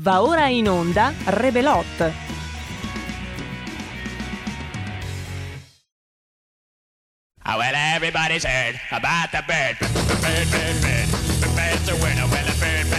Va ora in onda Rebelot. Oh, well, everybody's heard about the bird. Bird, bird, bird. The bird's a winner. Well, bird, bird, bird.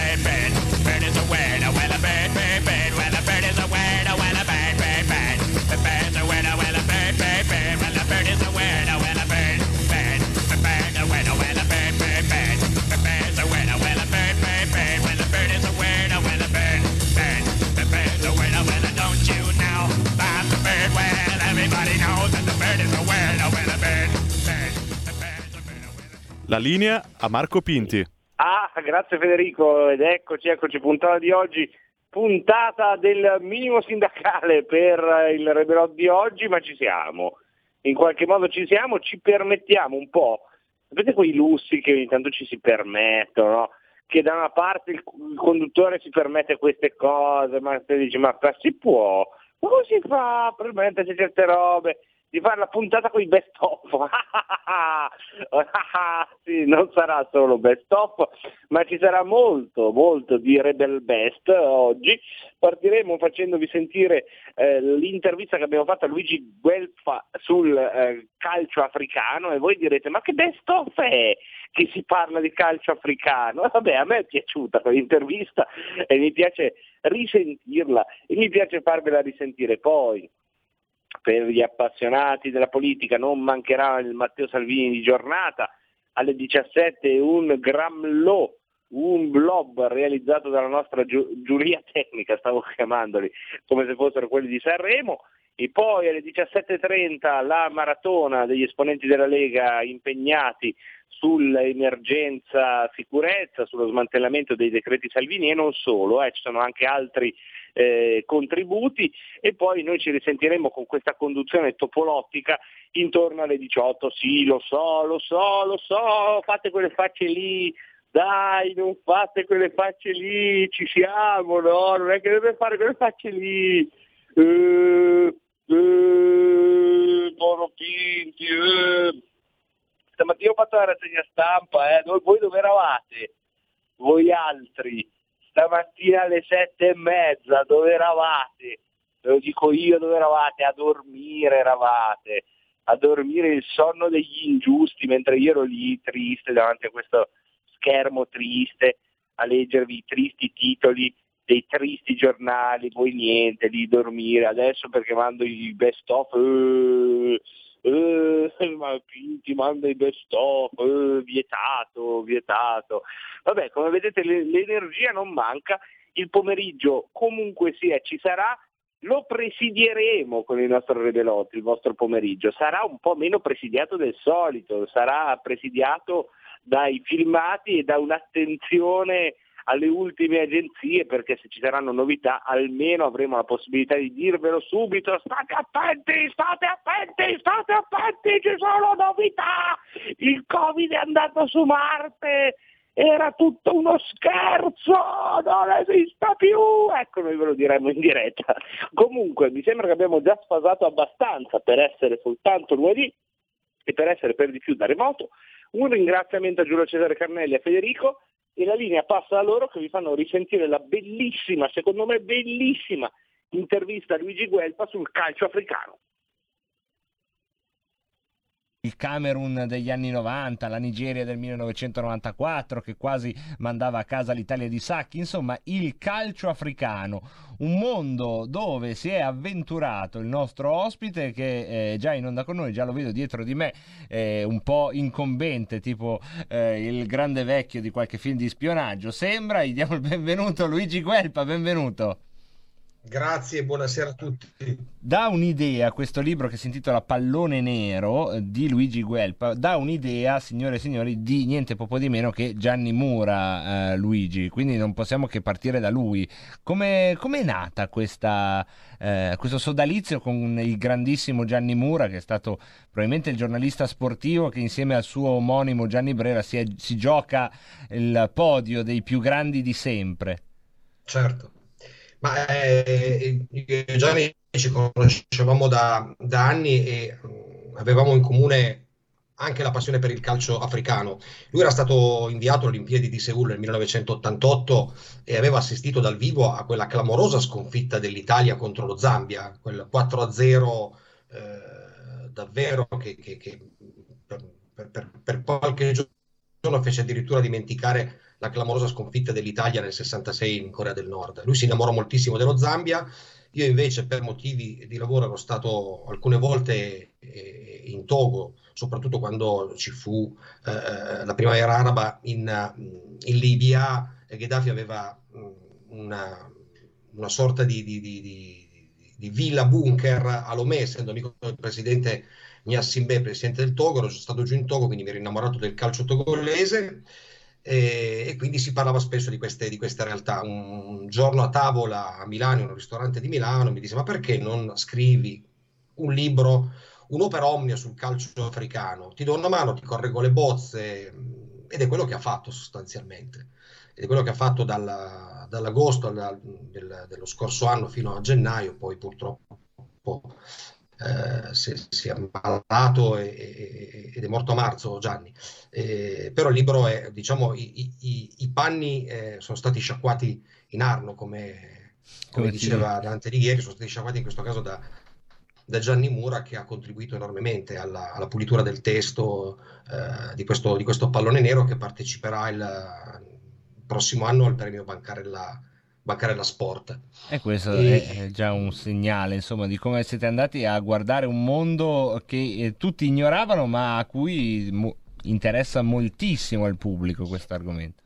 La linea a Marco Pinti. Ah, grazie Federico ed eccoci, eccoci, puntata di oggi, puntata del minimo sindacale per il Rebelot di oggi, ma ci siamo, in qualche modo ci siamo, ci permettiamo un po', sapete quei lussi che ogni tanto ci si permettono, no? che da una parte il, conduttore si permette queste cose, ma te dici ma si può, ma come si fa a permettersi certe robe? Di fare la puntata con i best of. sì, non sarà solo best of, ma ci sarà molto, molto di Rebel Best oggi. Partiremo facendovi sentire eh, l'intervista che abbiamo fatto a Luigi Guelfa sul eh, calcio africano e voi direte ma che best of è che si parla di calcio africano? Vabbè, a me è piaciuta quell'intervista e mi piace risentirla e mi piace farvela risentire poi per gli appassionati della politica non mancherà il Matteo Salvini di giornata. Alle 17 un Gramlo un blob realizzato dalla nostra giu- giuria tecnica, stavo chiamandoli come se fossero quelli di Sanremo, e poi alle 17.30 la maratona degli esponenti della Lega impegnati sull'emergenza sicurezza, sullo smantellamento dei decreti Salvini e non solo, eh, ci sono anche altri eh, contributi e poi noi ci risentiremo con questa conduzione topolottica intorno alle 18. Sì, lo so, lo so, lo so, fate quelle facce lì, dai, non fate quelle facce lì, ci siamo, no? Non è che deve fare quelle facce lì. Eh, eh, Toro Pinti, eh. Stamattina ho fatto la rassegna stampa, eh. Voi dove eravate? Voi altri stamattina alle sette e mezza, dove eravate? Ve lo dico io dove eravate, a dormire eravate, a dormire il sonno degli ingiusti, mentre io ero lì triste davanti a questo schermo triste, a leggervi i tristi titoli dei tristi giornali, poi niente, di dormire, adesso perché mando i best of, eh, eh, ma ti manda i best of, eh, vietato, vietato. Vabbè, come vedete le- l'energia non manca, il pomeriggio comunque sia ci sarà, lo presidieremo con il nostro Rebelot, il vostro pomeriggio, sarà un po' meno presidiato del solito, sarà presidiato dai filmati e da un'attenzione alle ultime agenzie perché se ci saranno novità almeno avremo la possibilità di dirvelo subito. State attenti, state attenti, state attenti, ci sono novità. Il covid è andato su Marte. Era tutto uno scherzo, non esiste più, ecco noi ve lo diremo in diretta. Comunque mi sembra che abbiamo già sfasato abbastanza per essere soltanto lunedì e per essere per di più da remoto. Un ringraziamento a Giulio Cesare Carnelli e a Federico e la linea passa a loro che vi fanno risentire la bellissima, secondo me bellissima, intervista a Luigi Guelpa sul calcio africano. Il Camerun degli anni 90, la Nigeria del 1994 che quasi mandava a casa l'Italia di Sacchi, insomma il calcio africano, un mondo dove si è avventurato il nostro ospite che è già in onda con noi, già lo vedo dietro di me, eh, un po' incombente, tipo eh, il grande vecchio di qualche film di spionaggio, sembra, gli diamo il benvenuto Luigi Guelpa, benvenuto. Grazie e buonasera a tutti. dà un'idea, questo libro che si intitola Pallone Nero eh, di Luigi Guelpa, dà un'idea, signore e signori, di niente poco di meno che Gianni Mura, eh, Luigi, quindi non possiamo che partire da lui. Come è nata questa, eh, questo sodalizio con il grandissimo Gianni Mura, che è stato probabilmente il giornalista sportivo che insieme al suo omonimo Gianni Brera si, è- si gioca il podio dei più grandi di sempre? Certo, ma eh, io e Gianni ci conoscevamo da, da anni e mm, avevamo in comune anche la passione per il calcio africano. Lui era stato inviato alle Olimpiadi di Seul nel 1988 e aveva assistito dal vivo a quella clamorosa sconfitta dell'Italia contro lo Zambia, quel 4-0 eh, davvero che, che, che per, per, per, qualche giorno fece addirittura dimenticare la clamorosa sconfitta dell'Italia nel 66 in Corea del Nord. Lui si innamorò moltissimo dello Zambia. Io invece per motivi di lavoro ero stato alcune volte eh, in Togo, soprattutto quando ci fu eh, la primavera araba in, in Libia. Gheddafi aveva mm, una, una sorta di, di, di, di, villa bunker a Lomé, essendo amico del presidente Gnassimbe, presidente del Togo, ero stato giù in Togo, quindi mi ero innamorato del calcio togolese e, e, quindi si parlava spesso di queste, di queste realtà. Un, giorno a tavola a Milano, in un ristorante di Milano, mi disse: Ma perché non scrivi un libro, un'opera omnia sul calcio africano? Ti do una mano, ti correggo le bozze, ed è quello che ha fatto sostanzialmente. Ed è quello che ha fatto dalla, dall'agosto al, del, dello scorso anno fino a gennaio, poi purtroppo eh, si, si, è ammalato e, e, ed è morto a marzo Gianni. Eh, però il libro è, diciamo, i, i, i panni eh, sono stati sciacquati in Arno, come, come, come diceva Dante Righieri, sono stati sciacquati in questo caso da, da Gianni Mura che ha contribuito enormemente alla, alla pulitura del testo eh, di questo, di, questo, pallone nero che parteciperà il, il prossimo anno al premio Bancarella Bancarella Sport. E questo e... è già un segnale, insomma, di come siete andati a guardare un mondo che eh, tutti ignoravano, ma a cui mo- interessa moltissimo al pubblico questo argomento.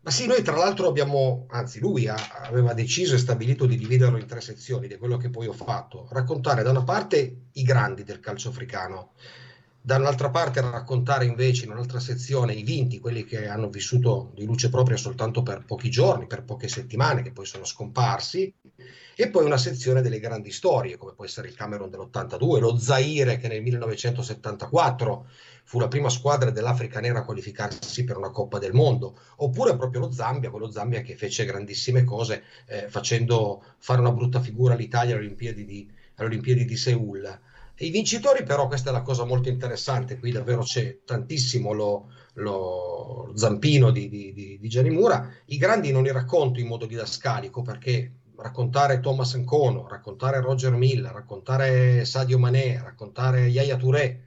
Ma sì, noi tra l'altro abbiamo, anzi lui ha, aveva deciso e stabilito di dividerlo in tre sezioni, ed è quello che poi ho fatto. Raccontare da una parte i grandi del calcio africano, dall'altra parte raccontare invece in un'altra sezione i vinti, quelli che hanno vissuto di luce propria soltanto per pochi giorni, per poche settimane, che poi sono scomparsi, e poi una sezione delle grandi storie, come può essere il Camerun dell'82, lo Zaire che nel 1974 fu la prima squadra dell'Africa nera a qualificarsi per una Coppa del Mondo, oppure proprio lo Zambia, quello Zambia che fece grandissime cose eh, facendo fare una brutta figura all'Italia alle Olimpiadi di, alle Olimpiadi di Seul. I vincitori però, questa è la cosa molto interessante, qui davvero c'è tantissimo lo, lo zampino di, di, di, Gianni Mura, i grandi non li racconto in modo didascalico perché raccontare Thomas Nkono, raccontare Roger Miller, raccontare Sadio Mané, raccontare Yaya Touré,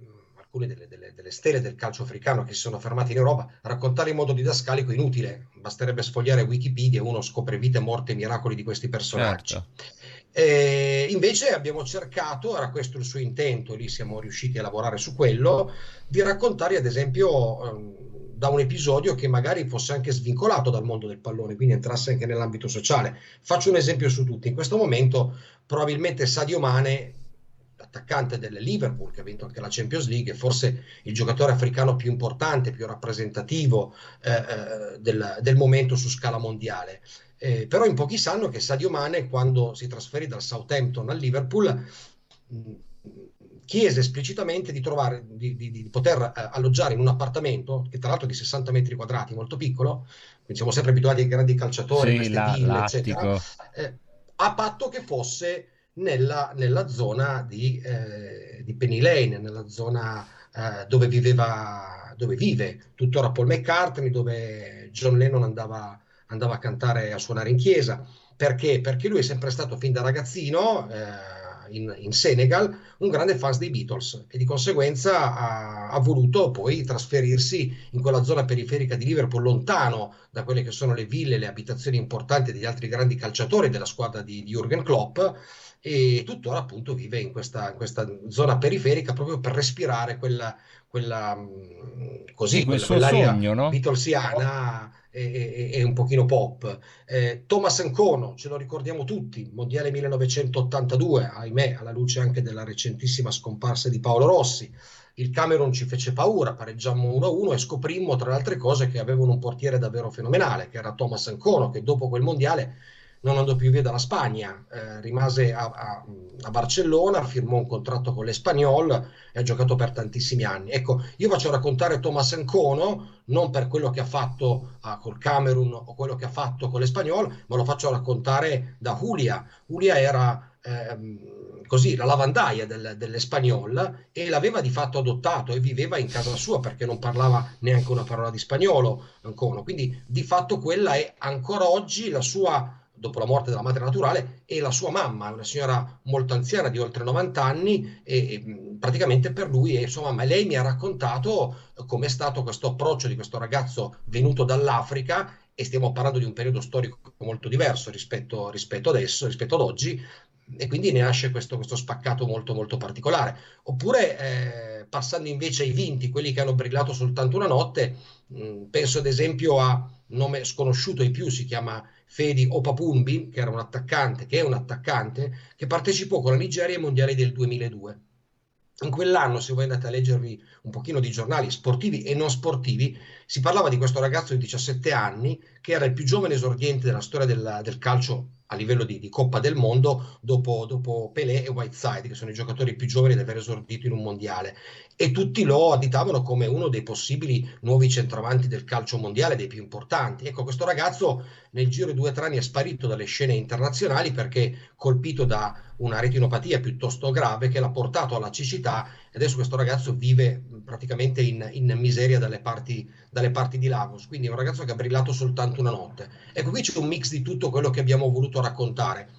mm, alcune delle, delle, delle, stelle del calcio africano che si sono fermate in Europa, raccontare in modo didascalico è inutile, basterebbe sfogliare Wikipedia e uno scopre vite, morte e miracoli di questi personaggi. Certo. Eh, invece abbiamo cercato, era questo il suo intento, lì siamo riusciti a lavorare su quello, di raccontare ad esempio ehm, da un episodio che magari fosse anche svincolato dal mondo del pallone, quindi entrasse anche nell'ambito sociale. Faccio un esempio su tutti. In questo momento probabilmente Sadio Mane attaccante del Liverpool che ha vinto anche la Champions League, forse il giocatore africano più importante, più rappresentativo eh, eh del, del, momento su scala mondiale. Eh, però in pochi sanno che Sadio Mane, quando si trasferì dal Southampton al Liverpool, mh, chiese esplicitamente di, trovare, di, di, di poter eh, alloggiare in un appartamento, che tra l'altro è di 60 metri quadrati, molto piccolo, quindi siamo sempre abituati ai grandi calciatori, sì, la, ville, eccetera, eh, a patto che fosse nella, nella zona di, eh, di, Penny Lane, nella zona eh, dove viveva, dove vive tuttora Paul McCartney, dove John Lennon andava andava a cantare, a suonare in chiesa. Perché? Perché lui è sempre stato fin da ragazzino eh, in, in, Senegal un grande fan dei Beatles e di conseguenza ha, ha, voluto poi trasferirsi in quella zona periferica di Liverpool, lontano da quelle che sono le ville, le abitazioni importanti degli altri grandi calciatori della squadra di, di Jürgen Klopp e tuttora appunto vive in questa, in questa, zona periferica proprio per respirare quella, quella mm, così, quella, quell'aria sogno, no? Beatlesiana e, e, un pochino pop. Eh, Thomas Nkono, ce lo ricordiamo tutti, mondiale 1982, ahimè, alla luce anche della recentissima scomparsa di Paolo Rossi. Il Camerun ci fece paura, pareggiammo 1-1 e scoprimmo, tra le altre cose, che avevano un portiere davvero fenomenale, che era Thomas Nkono, che dopo quel mondiale non andò più via dalla Spagna, eh, rimase a, a, a, Barcellona, firmò un contratto con l'Espagnol e ha giocato per tantissimi anni. Ecco, io faccio raccontare Thomas Encono non per quello che ha fatto ah, col Camerun o quello che ha fatto con l'Espagnol, ma lo faccio raccontare da Julia. Julia era ehm, così la lavandaia del, dell'Espagnol e l'aveva di fatto adottato e viveva in casa sua perché non parlava neanche una parola di spagnolo. Encono. Quindi di fatto quella è ancora oggi la sua dopo la morte della madre naturale, e la sua mamma, una signora molto anziana di oltre 90 anni, e, e praticamente per lui e sua mamma. lei mi ha raccontato com'è stato questo approccio di questo ragazzo venuto dall'Africa, e stiamo parlando di un periodo storico molto diverso rispetto, rispetto adesso, rispetto ad oggi, e quindi ne nasce questo, questo spaccato molto molto particolare. Oppure eh, passando invece ai vinti, quelli che hanno brillato soltanto una notte, mh, penso ad esempio a nome sconosciuto ai più, si chiama Fedi Opapumbi, che era un attaccante, che è un attaccante, che partecipò con la Nigeria ai mondiali del 2002. In quell'anno, se voi andate a leggervi un pochino di giornali sportivi e non sportivi, si parlava di questo ragazzo di 17 anni che era il più giovane esordiente della storia del, del calcio a livello di, di, Coppa del Mondo dopo, dopo, Pelé e Whiteside, che sono i giocatori più giovani ad aver esordito in un mondiale. E tutti lo additavano come uno dei possibili nuovi centravanti del calcio mondiale, dei più importanti. Ecco, questo ragazzo nel giro di due o tre anni è sparito dalle scene internazionali perché colpito da una retinopatia piuttosto grave che l'ha portato alla cecità e adesso questo ragazzo vive praticamente in, in miseria dalle parti, dalle parti, di Lagos. Quindi è un ragazzo che ha brillato soltanto una notte. Ecco, qui c'è un mix di tutto quello che abbiamo voluto raccontare,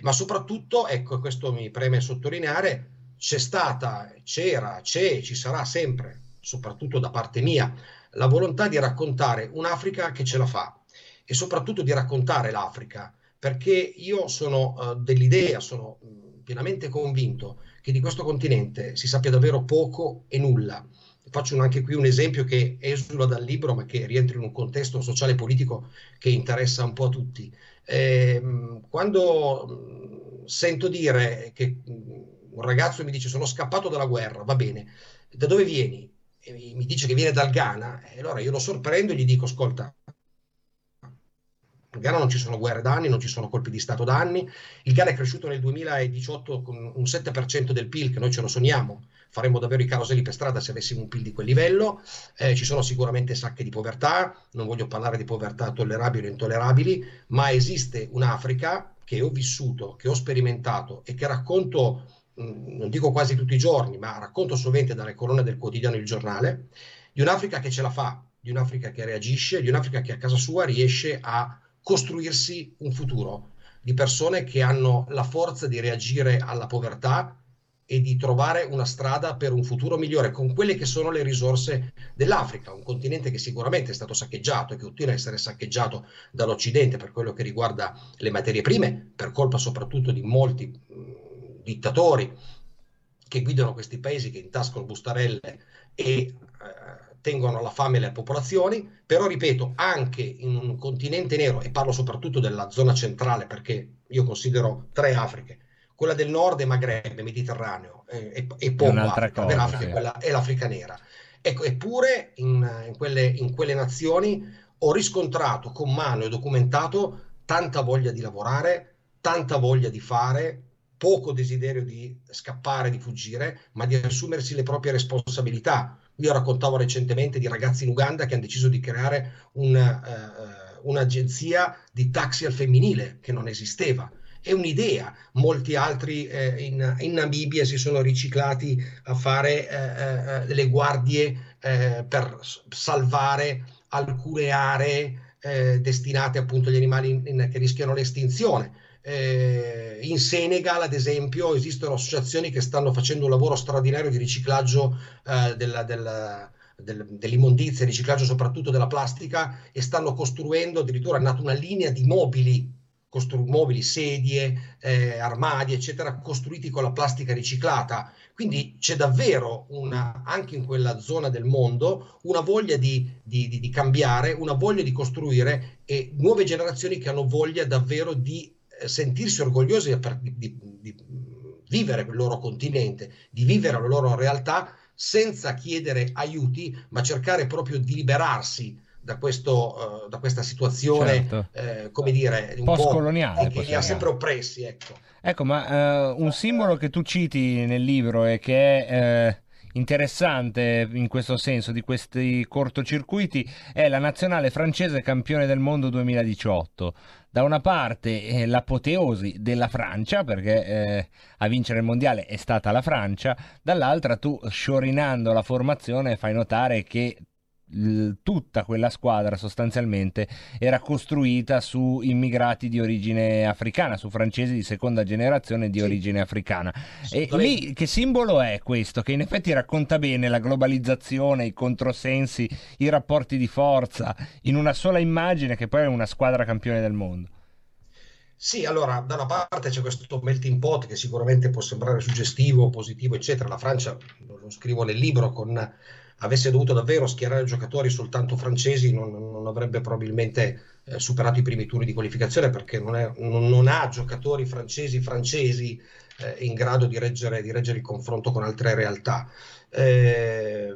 ma soprattutto, ecco, questo mi preme sottolineare, c'è stata, c'era, c'è, ci sarà sempre, soprattutto da parte mia, la volontà di raccontare un'Africa che ce la fa e soprattutto di raccontare l'Africa, perché io sono uh, dell'idea, sono pienamente convinto che di questo continente si sappia davvero poco e nulla. Faccio anche qui un esempio che esula dal libro, ma che rientra in un contesto sociale e politico che interessa un po' a tutti. Eh, quando sento dire che un ragazzo mi dice sono scappato dalla guerra, va bene, da dove vieni? E mi dice che viene dal Ghana, e allora io lo sorprendo e gli dico, ascolta, in Ghana non ci sono guerre da anni, non ci sono colpi di Stato da anni. Il Ghana è cresciuto nel 2018 con un 7% del PIL, che noi ce lo sogniamo. Faremmo davvero i caroselli per strada se avessimo un PIL di quel livello. Eh, ci sono sicuramente sacche di povertà, non voglio parlare di povertà tollerabili o intollerabili, ma esiste un'Africa che ho vissuto, che ho sperimentato e che racconto, mh, non dico quasi tutti i giorni, ma racconto sovente dalle colonne del quotidiano Il Giornale, di un'Africa che ce la fa, di un'Africa che reagisce, di un'Africa che a casa sua riesce a costruirsi un futuro di persone che hanno la forza di reagire alla povertà e di trovare una strada per un futuro migliore con quelle che sono le risorse dell'Africa, un continente che sicuramente è stato saccheggiato e che continua a essere saccheggiato dall'Occidente per quello che riguarda le materie prime, per colpa soprattutto di molti dittatori che guidano questi paesi, che intascano bustarelle e eh, tengono alla fame le popolazioni, però ripeto, anche in un continente nero, e parlo soprattutto della zona centrale perché io considero tre Afriche, quella del nord è Maghreb, Mediterraneo, e, e, e poco Africa, cosa, sì. quella, è l'Africa nera. Ecco, eppure in, in, quelle, in quelle nazioni ho riscontrato con mano e documentato tanta voglia di lavorare, tanta voglia di fare, poco desiderio di scappare, di fuggire, ma di assumersi le proprie responsabilità io raccontavo recentemente di ragazzi in Uganda che hanno deciso di creare un, uh, un'agenzia di taxi al femminile che non esisteva. È un'idea. Molti altri eh, in, in, Namibia si sono riciclati a fare eh, eh le guardie eh, per salvare alcune aree eh, destinate appunto agli animali in, in, che rischiano l'estinzione eh, in Senegal, ad esempio, esistono associazioni che stanno facendo un lavoro straordinario di riciclaggio eh, della, della, del, dell'immondizia, riciclaggio soprattutto della plastica e stanno costruendo, addirittura è nata una linea di mobili, costru- mobili sedie, eh, armadi, eccetera, costruiti con la plastica riciclata. Quindi c'è davvero una, anche in quella zona del mondo una voglia di, di, di, di cambiare, una voglia di costruire e nuove generazioni che hanno voglia davvero di sentirsi orgogliosi di, di, di vivere il loro continente, di vivere la loro realtà senza chiedere aiuti, ma cercare proprio di liberarsi da, questo, uh, da questa situazione, Certo. eh, come dire, un Postcoloniale, po' che li ha sempre oppressi, ecco. Ecco, ma eh, un simbolo che tu citi nel libro e che è eh, interessante in questo senso di questi cortocircuiti è la nazionale francese campione del mondo 2018. Da una parte eh, l'apoteosi della Francia, perché eh, a vincere il mondiale è stata la Francia, dall'altra tu, sciorinando la formazione, fai notare che tutta quella squadra sostanzialmente era costruita su immigrati di origine africana, su francesi di seconda generazione di Sì. origine africana. E lì che simbolo è questo? Che in effetti racconta bene la globalizzazione, i controsensi, i rapporti di forza in una sola immagine che poi è una squadra campione del mondo. Sì, allora, da una parte c'è questo melting pot che sicuramente può sembrare suggestivo, positivo, eccetera. La Francia, lo scrivo nel libro, con, avesse dovuto davvero schierare giocatori soltanto francesi, non, non avrebbe probabilmente eh, superato i primi turni di qualificazione perché non, è- non- non ha giocatori francesi francesi eh, in grado di reggere, di reggere il confronto con altre realtà. Eh,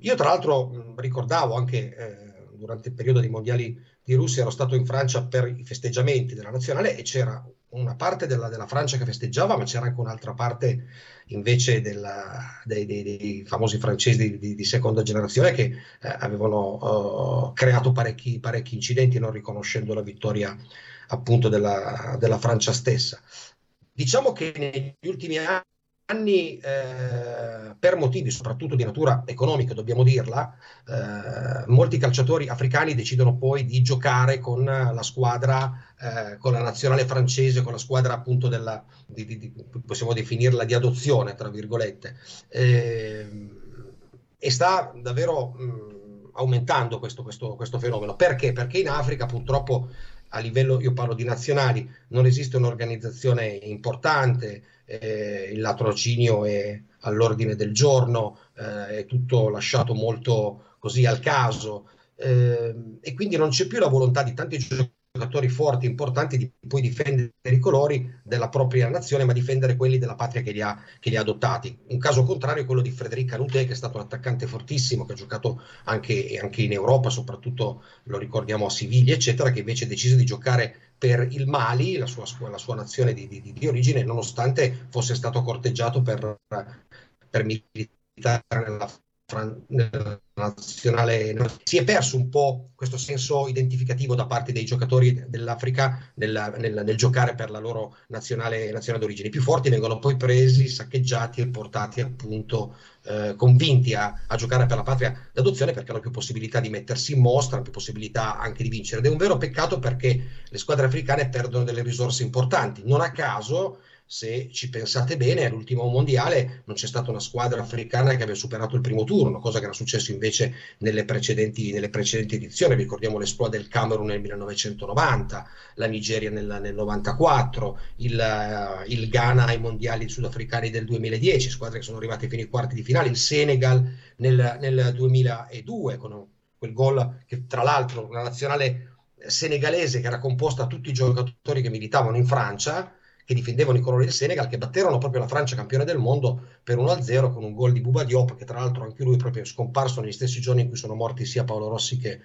io tra l'altro ricordavo anche eh, durante il periodo dei mondiali di Russia ero stato in Francia per i festeggiamenti della nazionale e c'era una parte della, della Francia che festeggiava, ma c'era anche un'altra parte invece della- dei, dei- dei famosi francesi di, di- seconda generazione che eh, avevano eh, creato parecchi, parecchi incidenti non riconoscendo la vittoria appunto della, della Francia stessa. Diciamo che negli ultimi anni, eh, per motivi soprattutto di natura economica, dobbiamo dirla, eh, molti calciatori africani decidono poi di giocare con la squadra, eh, con la nazionale francese, con la squadra appunto della, di- di- di- possiamo definirla di adozione, tra virgolette. Eh, e sta davvero mh, aumentando questo, questo- questo fenomeno. Perché? Perché in Africa purtroppo a livello, io parlo di nazionali, non esiste un'organizzazione importante, eh, il latrocinio è all'ordine del giorno, eh, è tutto lasciato molto così al caso. Eh, e quindi non c'è più la volontà di tanti giocatori forti, importanti, di poi difendere i colori della propria nazione, ma difendere quelli della patria che li ha, che li ha adottati. Un caso contrario è quello di Frédéric Canouté, che è stato un attaccante fortissimo, che ha giocato anche, anche in Europa, soprattutto lo ricordiamo a Siviglia, eccetera, che invece decise di giocare per il Mali, la sua, la sua nazione di, di- di origine, nonostante fosse stato corteggiato per, per militare nella, Nella nazionale. Si è perso un po' questo senso identificativo da parte dei giocatori dell'Africa nel, nel- nel giocare per la loro nazionale, nazionale d'origine. I più forti vengono poi presi, saccheggiati e portati appunto eh, convinti a, a giocare per la patria d'adozione perché hanno più possibilità di mettersi in mostra, hanno più possibilità anche di vincere. Ed è un vero peccato perché le squadre africane perdono delle risorse importanti. Non a caso, se ci pensate bene, all'ultimo mondiale non c'è stata una squadra africana che abbia superato il primo turno, cosa che era successo invece nelle precedenti, nelle precedenti edizioni. Ricordiamo l'esploit del Camerun nel 1990, la Nigeria nel, nel 94, il, eh, il Ghana ai mondiali sudafricani del 2010, squadre che sono arrivate fino ai quarti di finale, il Senegal nel, nel 2002 con quel gol che tra l'altro una nazionale senegalese che era composta da tutti i giocatori che militavano in Francia, che difendevano i colori del Senegal, che batterono proprio la Francia campione del mondo per 1-0 con un gol di Bouba Diop, che tra l'altro anche lui è proprio scomparso negli stessi giorni in cui sono morti sia Paolo Rossi che,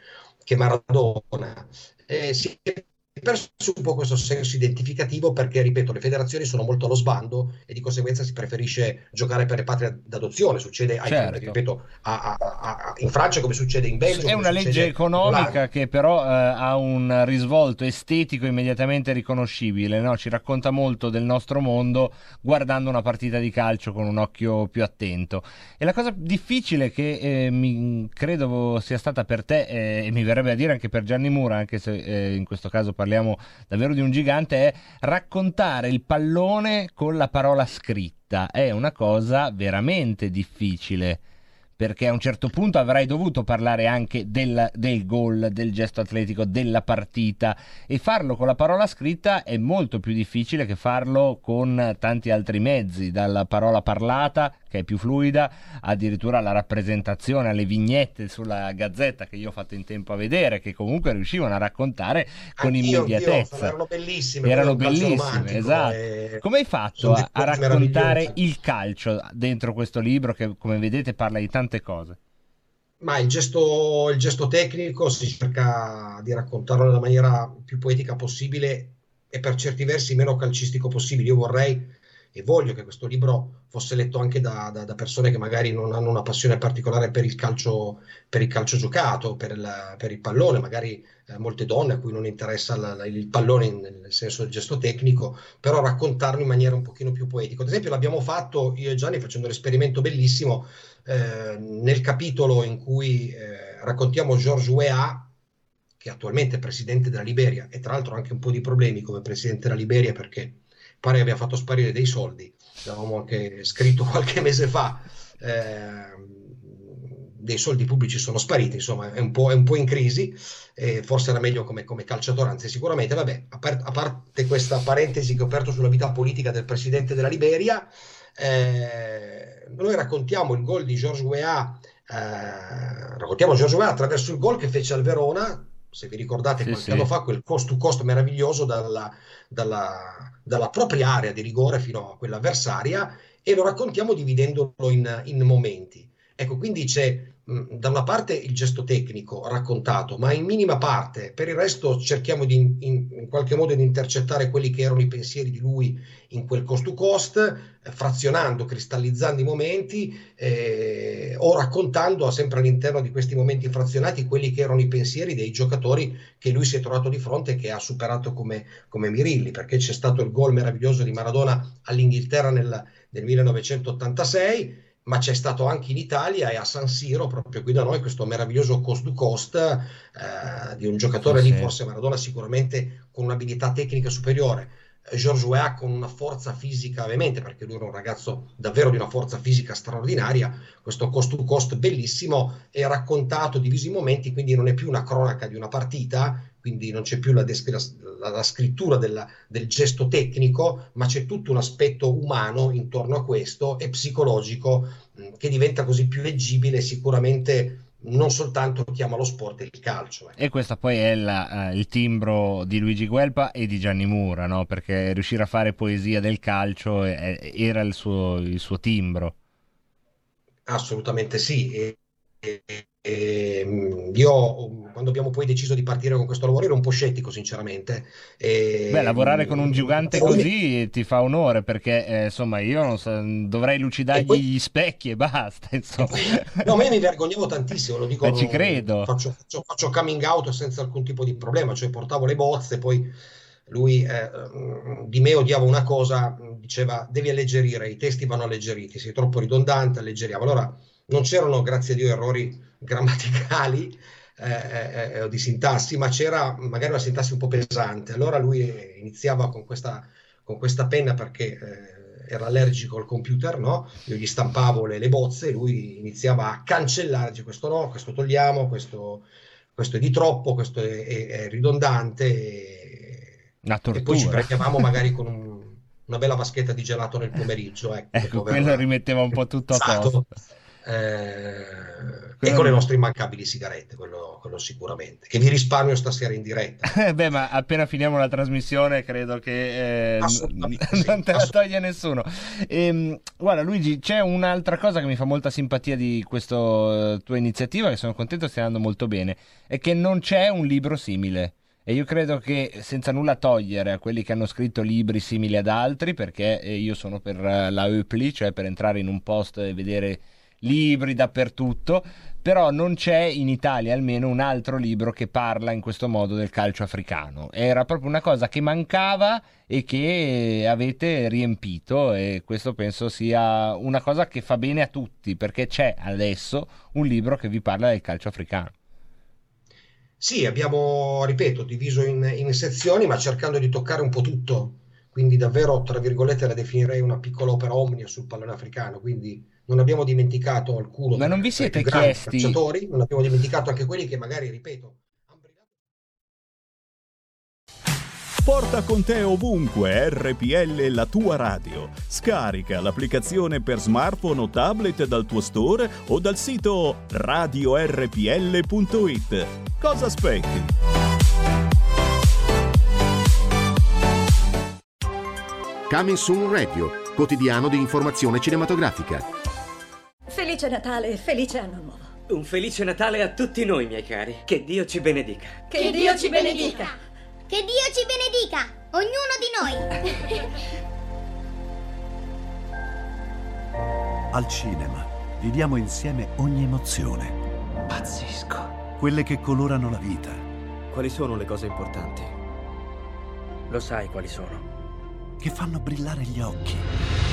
che Maradona. Eh, si è perso un po' questo senso identificativo perché, ripeto, le federazioni sono molto allo sbando e di conseguenza si preferisce giocare per le patrie d'adozione. Succede, ai- Certo. ripeto, a- a- a- in Francia come succede in Belgio. È una legge economica che però eh, ha un risvolto estetico immediatamente riconoscibile, no? Ci racconta molto del nostro mondo guardando una partita di calcio con un occhio più attento. E la cosa difficile che eh, mi credo sia stata per te eh, e mi verrebbe a dire anche per Gianni Mura, anche se eh, in questo caso parliamo davvero di un gigante, è raccontare il pallone con la parola scritta. È una cosa veramente difficile perché a un certo punto avrai dovuto parlare anche del, del gol, del gesto atletico, della partita e farlo con la parola scritta è molto più difficile che farlo con tanti altri mezzi, dalla parola parlata che è più fluida, addirittura alla rappresentazione, alle vignette sulla gazzetta che io ho fatto in tempo a vedere, che comunque riuscivano a raccontare con Anch'io, immediatezza. erano bellissime, Erano bellissime, esatto. e- Come hai fatto a, a raccontare il calcio dentro questo libro che, come vedete, parla di tante cose? Ma il gesto, il gesto tecnico si cerca di raccontarlo nella maniera più poetica possibile e per certi versi meno calcistico possibile. Io vorrei e voglio che questo libro fosse letto anche da, da, da, persone che magari non hanno una passione particolare per il calcio, per il calcio giocato, per il, per il pallone, magari eh, molte donne a cui non interessa la, la, il pallone nel senso del gesto tecnico, però raccontarlo in maniera un pochino più poetica. Ad esempio l'abbiamo fatto io e Gianni facendo un esperimento bellissimo eh, nel capitolo in cui eh, raccontiamo George Weah, che attualmente è presidente della Liberia e tra l'altro ha anche un po' di problemi come presidente della Liberia perché pare abbia fatto sparire dei soldi, l'avevamo anche scritto qualche mese fa, eh, dei soldi pubblici sono spariti, insomma è un po', è un po in crisi, eh, forse era meglio come, come, calciatore, anzi sicuramente, vabbè, a, par- a, parte questa parentesi che ho aperto sulla vita politica del presidente della Liberia, eh, noi raccontiamo il gol di George Weah, eh, raccontiamo George Weah attraverso il gol che fece al Verona, se vi ricordate sì, qualche sì. anno fa, quel cost to cost meraviglioso dalla, dalla, dalla, propria area di rigore fino a quella avversaria e lo raccontiamo dividendolo in, in momenti. Ecco, quindi c'è da una parte il gesto tecnico raccontato, ma in minima parte, per il resto cerchiamo di in, in, qualche modo di intercettare quelli che erano i pensieri di lui in quel cost to cost, eh, frazionando, cristallizzando i momenti eh, o raccontando sempre all'interno di questi momenti frazionati quelli che erano i pensieri dei giocatori che lui si è trovato di fronte e che ha superato come, come Mirilli, perché c'è stato il gol meraviglioso di Maradona all'Inghilterra nel, nel 1986 ma c'è stato anche in Italia e a San Siro, proprio qui da noi, questo meraviglioso cost to cost eh, di un giocatore sì, lì, forse Maradona sicuramente con un'abilità tecnica superiore. George Weah con una forza fisica ovviamente perché lui era un ragazzo davvero di una forza fisica straordinaria questo cost to cost bellissimo è raccontato diviso in momenti quindi non è più una cronaca di una partita quindi non c'è più la, la, la scrittura della, del gesto tecnico, ma c'è tutto un aspetto umano intorno a questo e psicologico mh, che diventa così più leggibile sicuramente non soltanto chi ama lo sport il calcio. Eh. E questo poi è la, uh, il timbro di Luigi Guelpa e di Gianni Mura, no? perché riuscire a fare poesia del calcio è, era il suo, il suo, timbro. Assolutamente sì. E, e, e, io quando abbiamo poi deciso di partire con questo lavoro ero un po' scettico sinceramente. E... Beh, lavorare con un gigante così ti fa onore perché eh, insomma io so, dovrei lucidargli poi... gli specchi e basta. Insomma. No, ma io mi vergognavo tantissimo, lo dico. Beh, ci credo. Faccio, faccio, faccio, coming out senza alcun tipo di problema, cioè portavo le bozze, poi lui eh, di me odiava una cosa, diceva devi alleggerire, i testi vanno alleggeriti, sei troppo ridondante, alleggeriamo. Allora non c'erano, grazie a Dio, errori grammaticali eh, eh, eh, o di sintassi, ma c'era magari una sintassi un po' pesante. Allora lui iniziava con questa, con questa penna perché eh, era allergico al computer, no? Io gli stampavo le, le bozze e lui iniziava a cancellare, questo no, questo togliamo, questo, questo è di troppo, questo è, è, è ridondante. E, e, poi ci prendiamo magari con un, una bella vaschetta di gelato nel pomeriggio. Ecco, ecco quello rimetteva un po' tutto a posto. Eh, e con le nostre immancabili sigarette, quello, quello, sicuramente, che vi risparmio stasera in diretta. Eh, beh, ma appena finiamo la trasmissione credo che eh, sì, non te la toglie nessuno. E, ehm, guarda Luigi, c'è un'altra cosa che mi fa molta simpatia di questa uh, tua iniziativa, che sono contento stia andando molto bene, è che non c'è un libro simile. E io credo che senza nulla togliere a quelli che hanno scritto libri simili ad altri, perché eh, io sono per la EUPLI, cioè per entrare in un post e vedere libri dappertutto, però non c'è in Italia almeno un altro libro che parla in questo modo del calcio africano. Era proprio una cosa che mancava e che avete riempito e questo penso sia una cosa che fa bene a tutti perché c'è adesso un libro che vi parla del calcio africano. Sì, abbiamo, ripeto, diviso in, in sezioni ma cercando di toccare un po' tutto, quindi davvero, tra virgolette, la definirei una piccola opera omnia sul pallone africano, quindi non abbiamo dimenticato alcuno Ma non vi siete chiesti non abbiamo dimenticato anche quelli che magari, ripeto, Porta con te ovunque RPL la tua radio. Scarica l'applicazione per smartphone o tablet dal tuo store o dal sito radiorpl.it. Cosa aspetti? Coming Soon Radio, quotidiano di informazione cinematografica. Felice Natale e felice anno nuovo. Un felice Natale a tutti noi, miei cari. Che Dio ci benedica. Che Dio ci benedica. Che Dio ci benedica, ognuno di noi. Al cinema viviamo insieme ogni emozione. Pazzesco. Quelle che colorano la vita. Quali sono le cose importanti? Lo sai quali sono. Che fanno brillare gli occhi.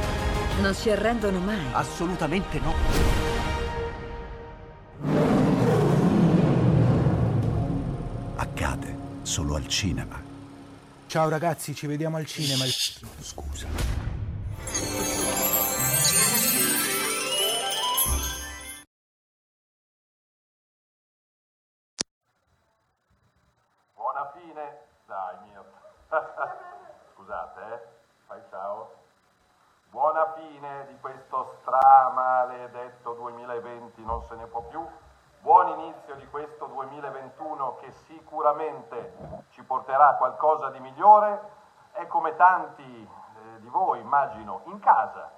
Non si arrendono mai. Assolutamente no. Accade solo al cinema. Ciao ragazzi, ci vediamo al cinema. Scusa. Buona fine. Dai, mio. Scusate, eh. Fai ciao. Buona fine di questo stramaledetto 2020, non se ne può più. Buon inizio di questo 2021 che sicuramente ci porterà a qualcosa di migliore. E come tanti eh, di voi immagino in casa,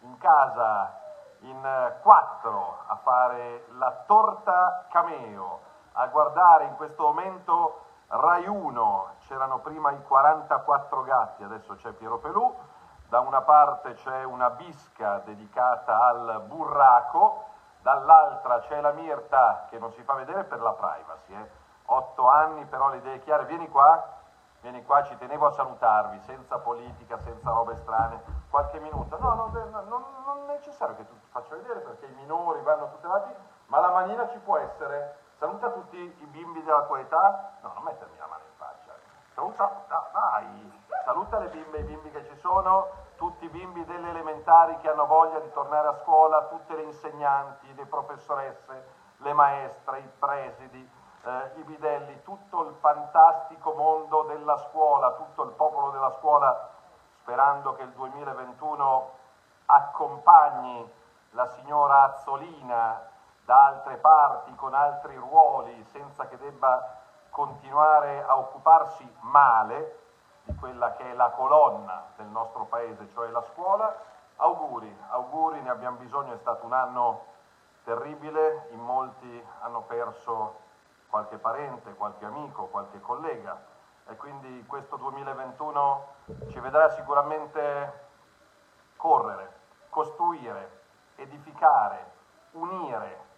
in casa in eh, quattro a fare la torta cameo, a guardare in questo momento Rai 1, c'erano prima i 44 gatti, adesso c'è Piero Pelù, da una parte c'è una bisca dedicata al burraco, dall'altra c'è la Mirta che non si fa vedere per la privacy, eh. otto anni però le idee chiare, vieni qua, vieni qua, ci tenevo a salutarvi, senza politica, senza robe strane, qualche minuto, no, no, non, non, non è necessario che tu ti faccia vedere perché i minori vanno tutelati, ma la manina ci può essere, saluta tutti i bimbi della tua età, no, non mettermi la mano in faccia, saluta, no, dai, saluta le bimbe e i bimbi che ci sono, tutti i bimbi delle elementari che hanno voglia di tornare a scuola, tutte le insegnanti, le professoresse, le maestre, i presidi, eh, i bidelli, tutto il fantastico mondo della scuola, tutto il popolo della scuola, sperando che il 2021 accompagni la signora Azzolina da altre parti, con altri ruoli, senza che debba continuare a occuparsi male di quella che è la colonna del nostro paese, cioè la scuola. Auguri, auguri, ne abbiamo bisogno, è stato un anno terribile, in molti hanno perso qualche parente, qualche amico, qualche collega e quindi questo 2021 ci vedrà sicuramente correre, costruire, edificare, unire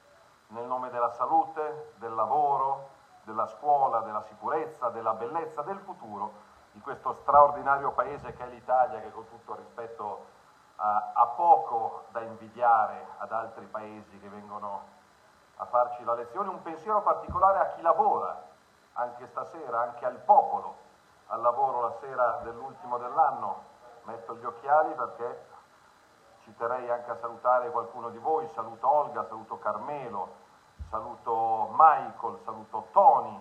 nel nome della salute, del lavoro, della scuola, della sicurezza, della bellezza, del futuro di questo straordinario paese che è l'Italia, che con tutto rispetto ha, ha poco da invidiare ad altri paesi che vengono a farci la lezione. Un pensiero particolare a chi lavora, anche stasera, anche al popolo, al lavoro la sera dell'ultimo dell'anno. Metto gli occhiali perché ci terrei anche a salutare qualcuno di voi. Saluto Olga, saluto Carmelo, saluto Michael, saluto Tony,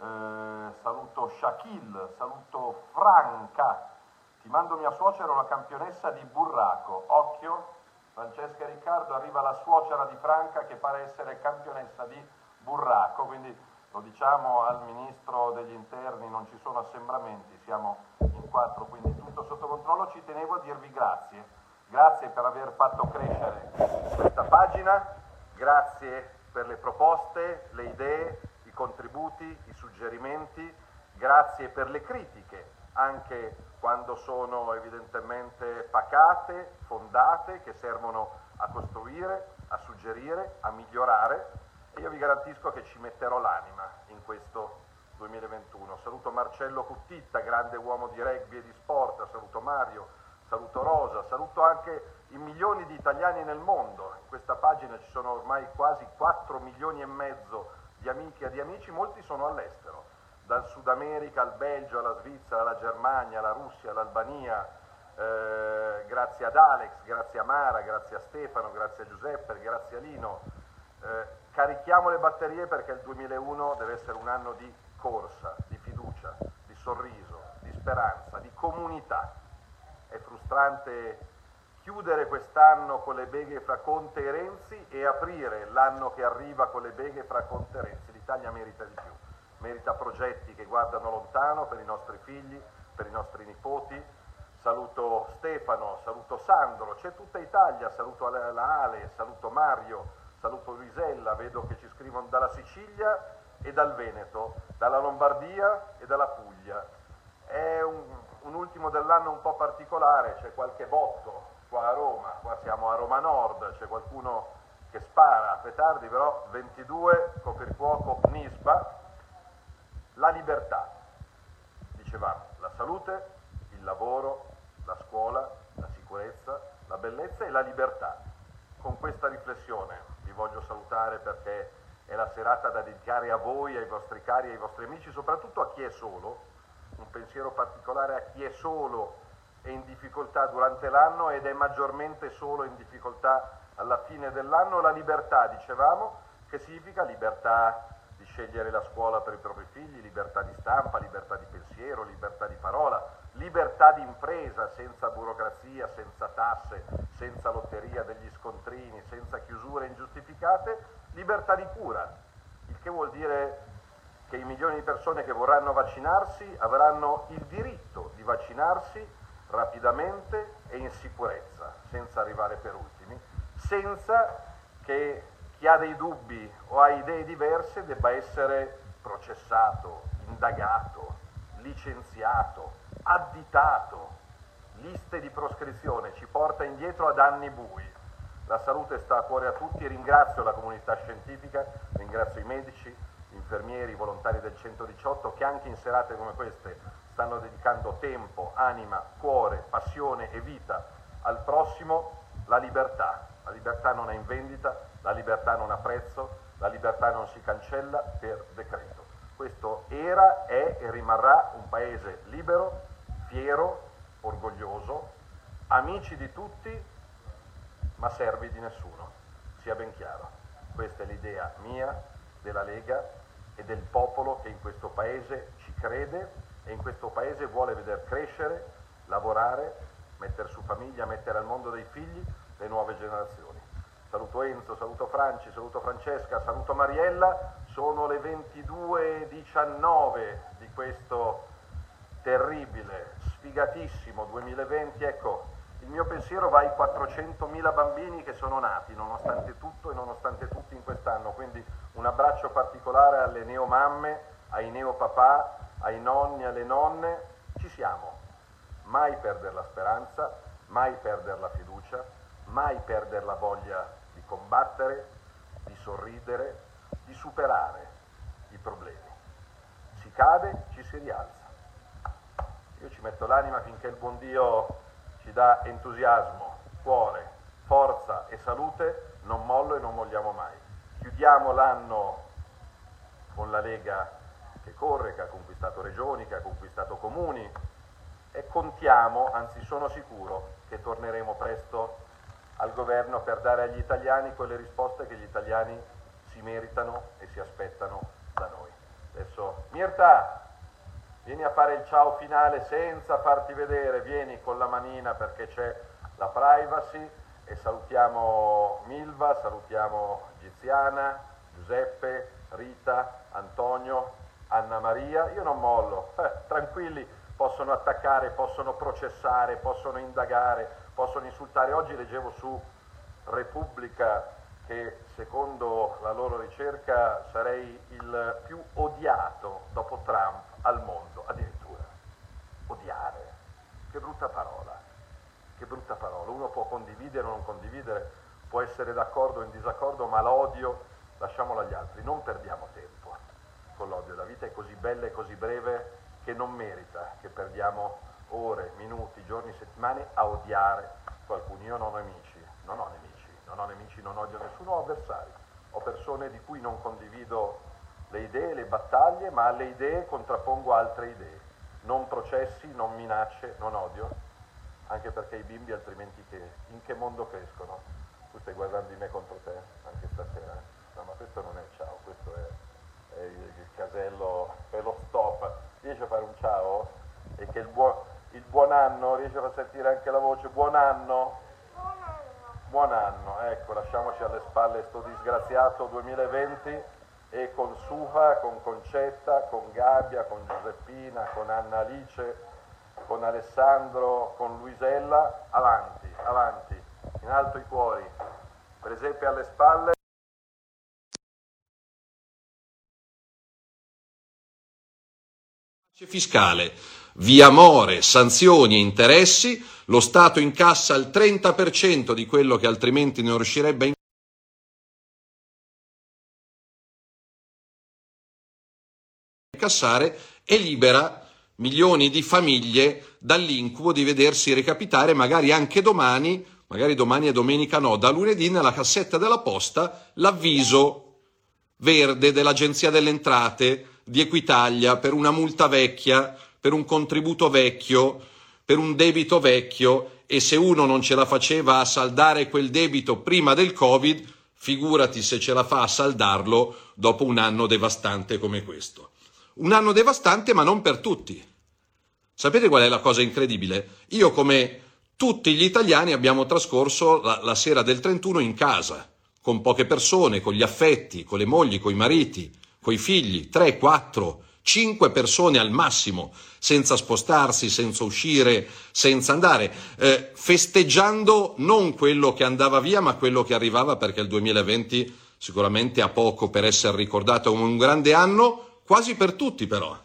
eh, saluto Shaquille, saluto Franca. Ti mando mia suocera una campionessa di burraco. Occhio, Francesca e Riccardo, arriva la suocera di Franca che pare essere campionessa di burraco, quindi lo diciamo al ministro degli interni, non ci sono assembramenti, siamo in quattro, quindi tutto sotto controllo. Ci tenevo a dirvi grazie. Grazie per aver fatto crescere questa pagina, grazie per le proposte, le idee, contributi, i suggerimenti, grazie per le critiche, anche quando sono evidentemente pacate, fondate, che servono a costruire, a suggerire, a migliorare e io vi garantisco che ci metterò l'anima in questo 2021. Saluto Marcello Cuttitta, grande uomo di rugby e di sport, saluto Mario, saluto Rosa, saluto anche i milioni di italiani nel mondo. In questa pagina ci sono ormai quasi 4 milioni e mezzo di amiche e di amici, molti sono all'estero, dal Sud America al Belgio, alla Svizzera, alla Germania, alla Russia, all'Albania, eh, grazie ad Alex, grazie a Mara, grazie a Stefano, grazie a Giuseppe, grazie a Lino. Eh, carichiamo le batterie perché il 2001 deve essere un anno di corsa, di fiducia, di sorriso, di speranza, di comunità. È frustrante chiudere quest'anno con le beghe fra Conte e Renzi e aprire l'anno che arriva con le beghe fra Conte e Renzi. L'Italia merita di più, merita progetti che guardano lontano per i nostri figli, per i nostri nipoti. Saluto Stefano, saluto Sandro, c'è tutta Italia, saluto la Ale, saluto Mario, saluto Luisella, vedo che ci scrivono dalla Sicilia e dal Veneto, dalla Lombardia e dalla Puglia. È un, un ultimo dell'anno un po' particolare, c'è qualche botto qua a Roma, qua siamo a Roma Nord, c'è qualcuno che spara a petardi, però 22, coprifuoco, Nisba, la libertà, dicevamo, la salute, il lavoro, la scuola, la sicurezza, la bellezza e la libertà. Con questa riflessione vi voglio salutare perché è la serata da dedicare a voi, ai vostri cari, ai vostri amici, soprattutto a chi è solo, un pensiero particolare a chi è solo e in difficoltà durante l'anno ed è maggiormente solo in difficoltà alla fine dell'anno, la libertà, dicevamo, che significa? Libertà di scegliere la scuola per i propri figli, libertà di stampa, libertà di pensiero, libertà di parola, libertà di impresa senza burocrazia, senza tasse, senza lotteria degli scontrini, senza chiusure ingiustificate, libertà di cura, il che vuol dire che i milioni di persone che vorranno vaccinarsi avranno il diritto di vaccinarsi rapidamente e in sicurezza, senza arrivare per ultimi, senza che chi ha dei dubbi o ha idee diverse debba essere processato, indagato, licenziato, additato. Liste di proscrizione ci porta indietro ad anni bui. La salute sta a cuore a tutti, ringrazio la comunità scientifica, ringrazio i medici, gli infermieri, i volontari del 118 che anche in serate come queste stanno dedicando tempo, anima, cuore, passione e vita al prossimo, la libertà. La libertà non è in vendita, la libertà non ha prezzo, la libertà non si cancella per decreto. Questo era, è e rimarrà un paese libero, fiero, orgoglioso, amici di tutti, ma servi di nessuno. Sia ben chiaro. Questa è l'idea mia, della Lega e del popolo che in questo paese ci crede e in questo paese vuole veder crescere, lavorare, mettere su famiglia, mettere al mondo dei figli le nuove generazioni. Saluto Enzo, saluto Franci, saluto Francesca, saluto Mariella, sono le 22.19 di questo terribile, sfigatissimo 2020, ecco, il mio pensiero va ai 400.000 bambini che sono nati nonostante tutto e nonostante tutti in quest'anno, quindi un abbraccio particolare alle neomamme, ai neopapà, ai nonni, alle nonne, ci siamo. Mai perdere la speranza, mai perdere la fiducia, mai perdere la voglia di combattere, di sorridere, di superare i problemi. Si cade, ci si rialza. Io ci metto l'anima finché il buon Dio ci dà entusiasmo, cuore, forza e salute, non mollo e non molliamo mai. Chiudiamo l'anno con la Lega che corre, che ha conquistato regioni, che ha conquistato comuni e contiamo, anzi sono sicuro, che torneremo presto al governo per dare agli italiani quelle risposte che gli italiani si meritano e si aspettano da noi. Adesso Mirta, vieni a fare il ciao finale senza farti vedere, vieni con la manina perché c'è la privacy e salutiamo Milva, salutiamo Giziana, Giuseppe, Rita, Antonio, Anna Maria, io non mollo, eh, tranquilli, possono attaccare, possono processare, possono indagare, possono insultare. Oggi leggevo su Repubblica che secondo la loro ricerca sarei il più odiato dopo Trump al mondo, addirittura. Odiare. Che brutta parola, che brutta parola. Uno può condividere o non condividere, può essere d'accordo o in disaccordo, ma l'odio lasciamolo agli altri, non perdiamo tempo l'odio. La vita è così bella e così breve che non merita che perdiamo ore, minuti, giorni, settimane a odiare qualcuno. Io non ho amici, non ho nemici, non ho nemici, non odio nessuno, ho avversari. Ho persone di cui non condivido le idee, le battaglie, ma alle idee contrappongo altre idee. Non processi, non minacce, non odio, anche perché i bimbi altrimenti che, in che mondo crescono? Tu stai guardando di me contro te anche stasera? eh? No, ma questo non è ciao, questo è il, il casello, è lo stop. Riesci a fare un ciao? E che il buon, il buon anno, riesci a far sentire anche la voce? Buon anno? Buon anno, ecco, lasciamoci alle spalle sto disgraziato 2020 e con Suha, con Concetta, con Gabbia, con Giuseppina, con Anna Alice, con Alessandro, con Luisella, avanti, avanti, in alto i cuori, presepe alle spalle. Fiscale. Via more, sanzioni e interessi, lo Stato incassa il 30% di quello che altrimenti non riuscirebbe a incassare e libera milioni di famiglie dall'incubo di vedersi recapitare magari anche domani, magari domani e domenica no, da lunedì nella cassetta della posta l'avviso verde dell'Agenzia delle Entrate di Equitalia per una multa vecchia, per un contributo vecchio, per un debito vecchio e se uno non ce la faceva a saldare quel debito prima del Covid, figurati se ce la fa a saldarlo dopo un anno devastante come questo. Un anno devastante ma non per tutti. Sapete qual è la cosa incredibile? Io come tutti gli italiani abbiamo trascorso la, la sera del 31 in casa, con poche persone, con gli affetti, con le mogli, con i mariti, coi figli, 3, 4, 5 persone al massimo, senza spostarsi, senza uscire, senza andare, eh, festeggiando non quello che andava via, ma quello che arrivava, perché il 2020 sicuramente ha poco per essere ricordato come un grande anno, quasi per tutti però.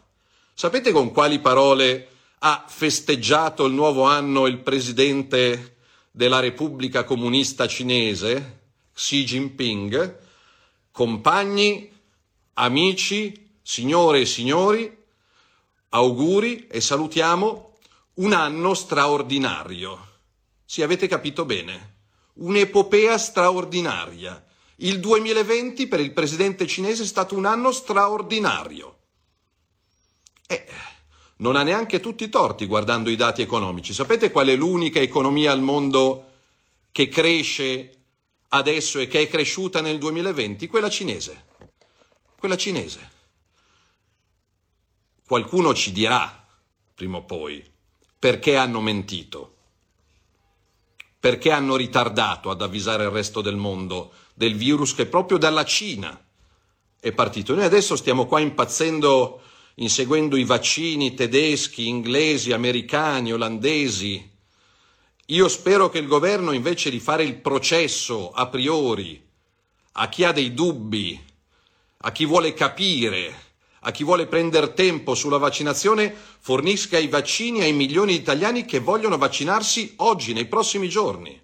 Sapete con quali parole ha festeggiato il nuovo anno il presidente della Repubblica Comunista Cinese, Xi Jinping? Compagni, amici, signore e signori, auguri e salutiamo un anno straordinario. Sì, avete capito bene. Un'epopea straordinaria. Il 2020 per il presidente cinese è stato un anno straordinario. E non ha neanche tutti i torti guardando i dati economici. Sapete qual è l'unica economia al mondo che cresce adesso e che è cresciuta nel 2020? Quella cinese. Quella cinese. Qualcuno ci dirà, prima o poi, perché hanno mentito, perché hanno ritardato ad avvisare il resto del mondo del virus che proprio dalla Cina è partito. Noi adesso stiamo qua impazzendo, inseguendo i vaccini tedeschi, inglesi, americani, olandesi. Io spero che il governo, invece di fare il processo a priori a chi ha dei dubbi, a chi vuole capire, a chi vuole prendere tempo sulla vaccinazione, fornisca i vaccini ai milioni di italiani che vogliono vaccinarsi oggi, nei prossimi giorni.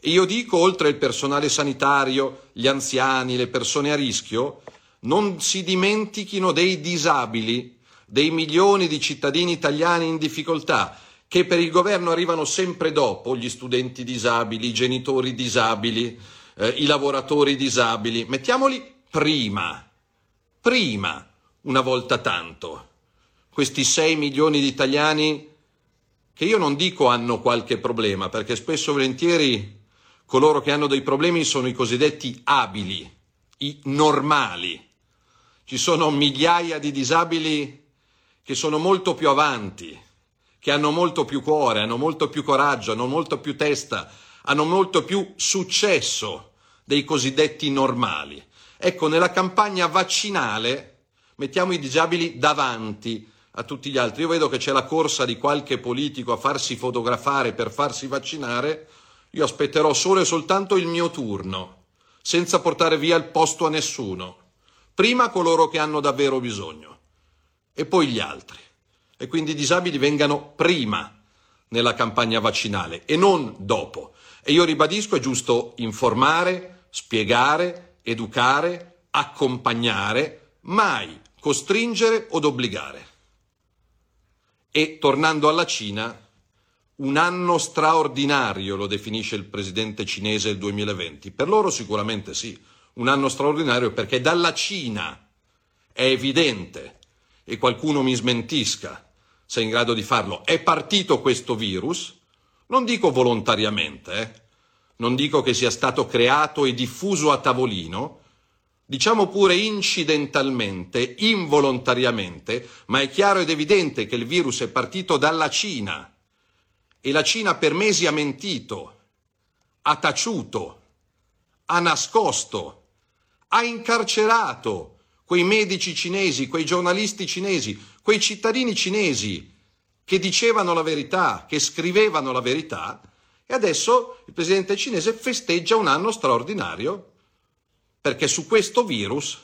E io dico, oltre il personale sanitario, gli anziani, le persone a rischio, non si dimentichino dei disabili, dei milioni di cittadini italiani in difficoltà, che per il governo arrivano sempre dopo, gli studenti disabili, i genitori disabili, eh, i lavoratori disabili. Mettiamoli prima, prima, una volta tanto. Questi 6 milioni di italiani che io non dico hanno qualche problema, perché spesso e volentieri coloro che hanno dei problemi sono i cosiddetti abili, i normali. Ci sono migliaia di disabili che sono molto più avanti, che hanno molto più cuore, hanno molto più coraggio, hanno molto più testa, hanno molto più successo dei cosiddetti normali. Ecco, nella campagna vaccinale mettiamo i disabili davanti a tutti gli altri. Io vedo che c'è la corsa di qualche politico a farsi fotografare per farsi vaccinare. Io aspetterò solo e soltanto il mio turno, senza portare via il posto a nessuno. Prima coloro che hanno davvero bisogno e poi gli altri. E quindi i disabili vengano prima nella campagna vaccinale e non dopo. E io ribadisco, è giusto informare, spiegare, educare, accompagnare, mai costringere od obbligare. E tornando alla Cina, un anno straordinario lo definisce il presidente cinese il 2020. Per loro sicuramente sì, un anno straordinario perché dalla Cina è evidente, e qualcuno mi smentisca se è in grado di farlo, è partito questo virus, non dico volontariamente, eh, non dico che sia stato creato e diffuso a tavolino, diciamo pure incidentalmente, involontariamente, ma è chiaro ed evidente che il virus è partito dalla Cina. E la Cina per mesi ha mentito, ha taciuto, ha nascosto, ha incarcerato quei medici cinesi, quei giornalisti cinesi, quei cittadini cinesi che dicevano la verità, che scrivevano la verità, e adesso il presidente cinese festeggia un anno straordinario perché su questo virus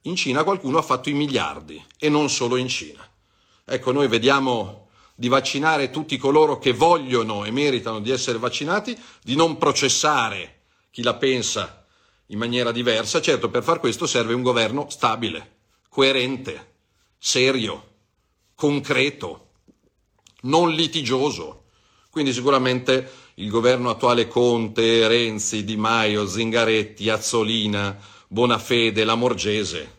in Cina qualcuno ha fatto i miliardi e non solo in Cina. Ecco, noi vediamo di vaccinare tutti coloro che vogliono e meritano di essere vaccinati, di non processare chi la pensa in maniera diversa. Certo, per far questo serve un governo stabile, coerente, serio, concreto, non litigioso. Quindi sicuramente il governo attuale Conte, Renzi, Di Maio, Zingaretti, Azzolina, Bonafede, Lamorgese.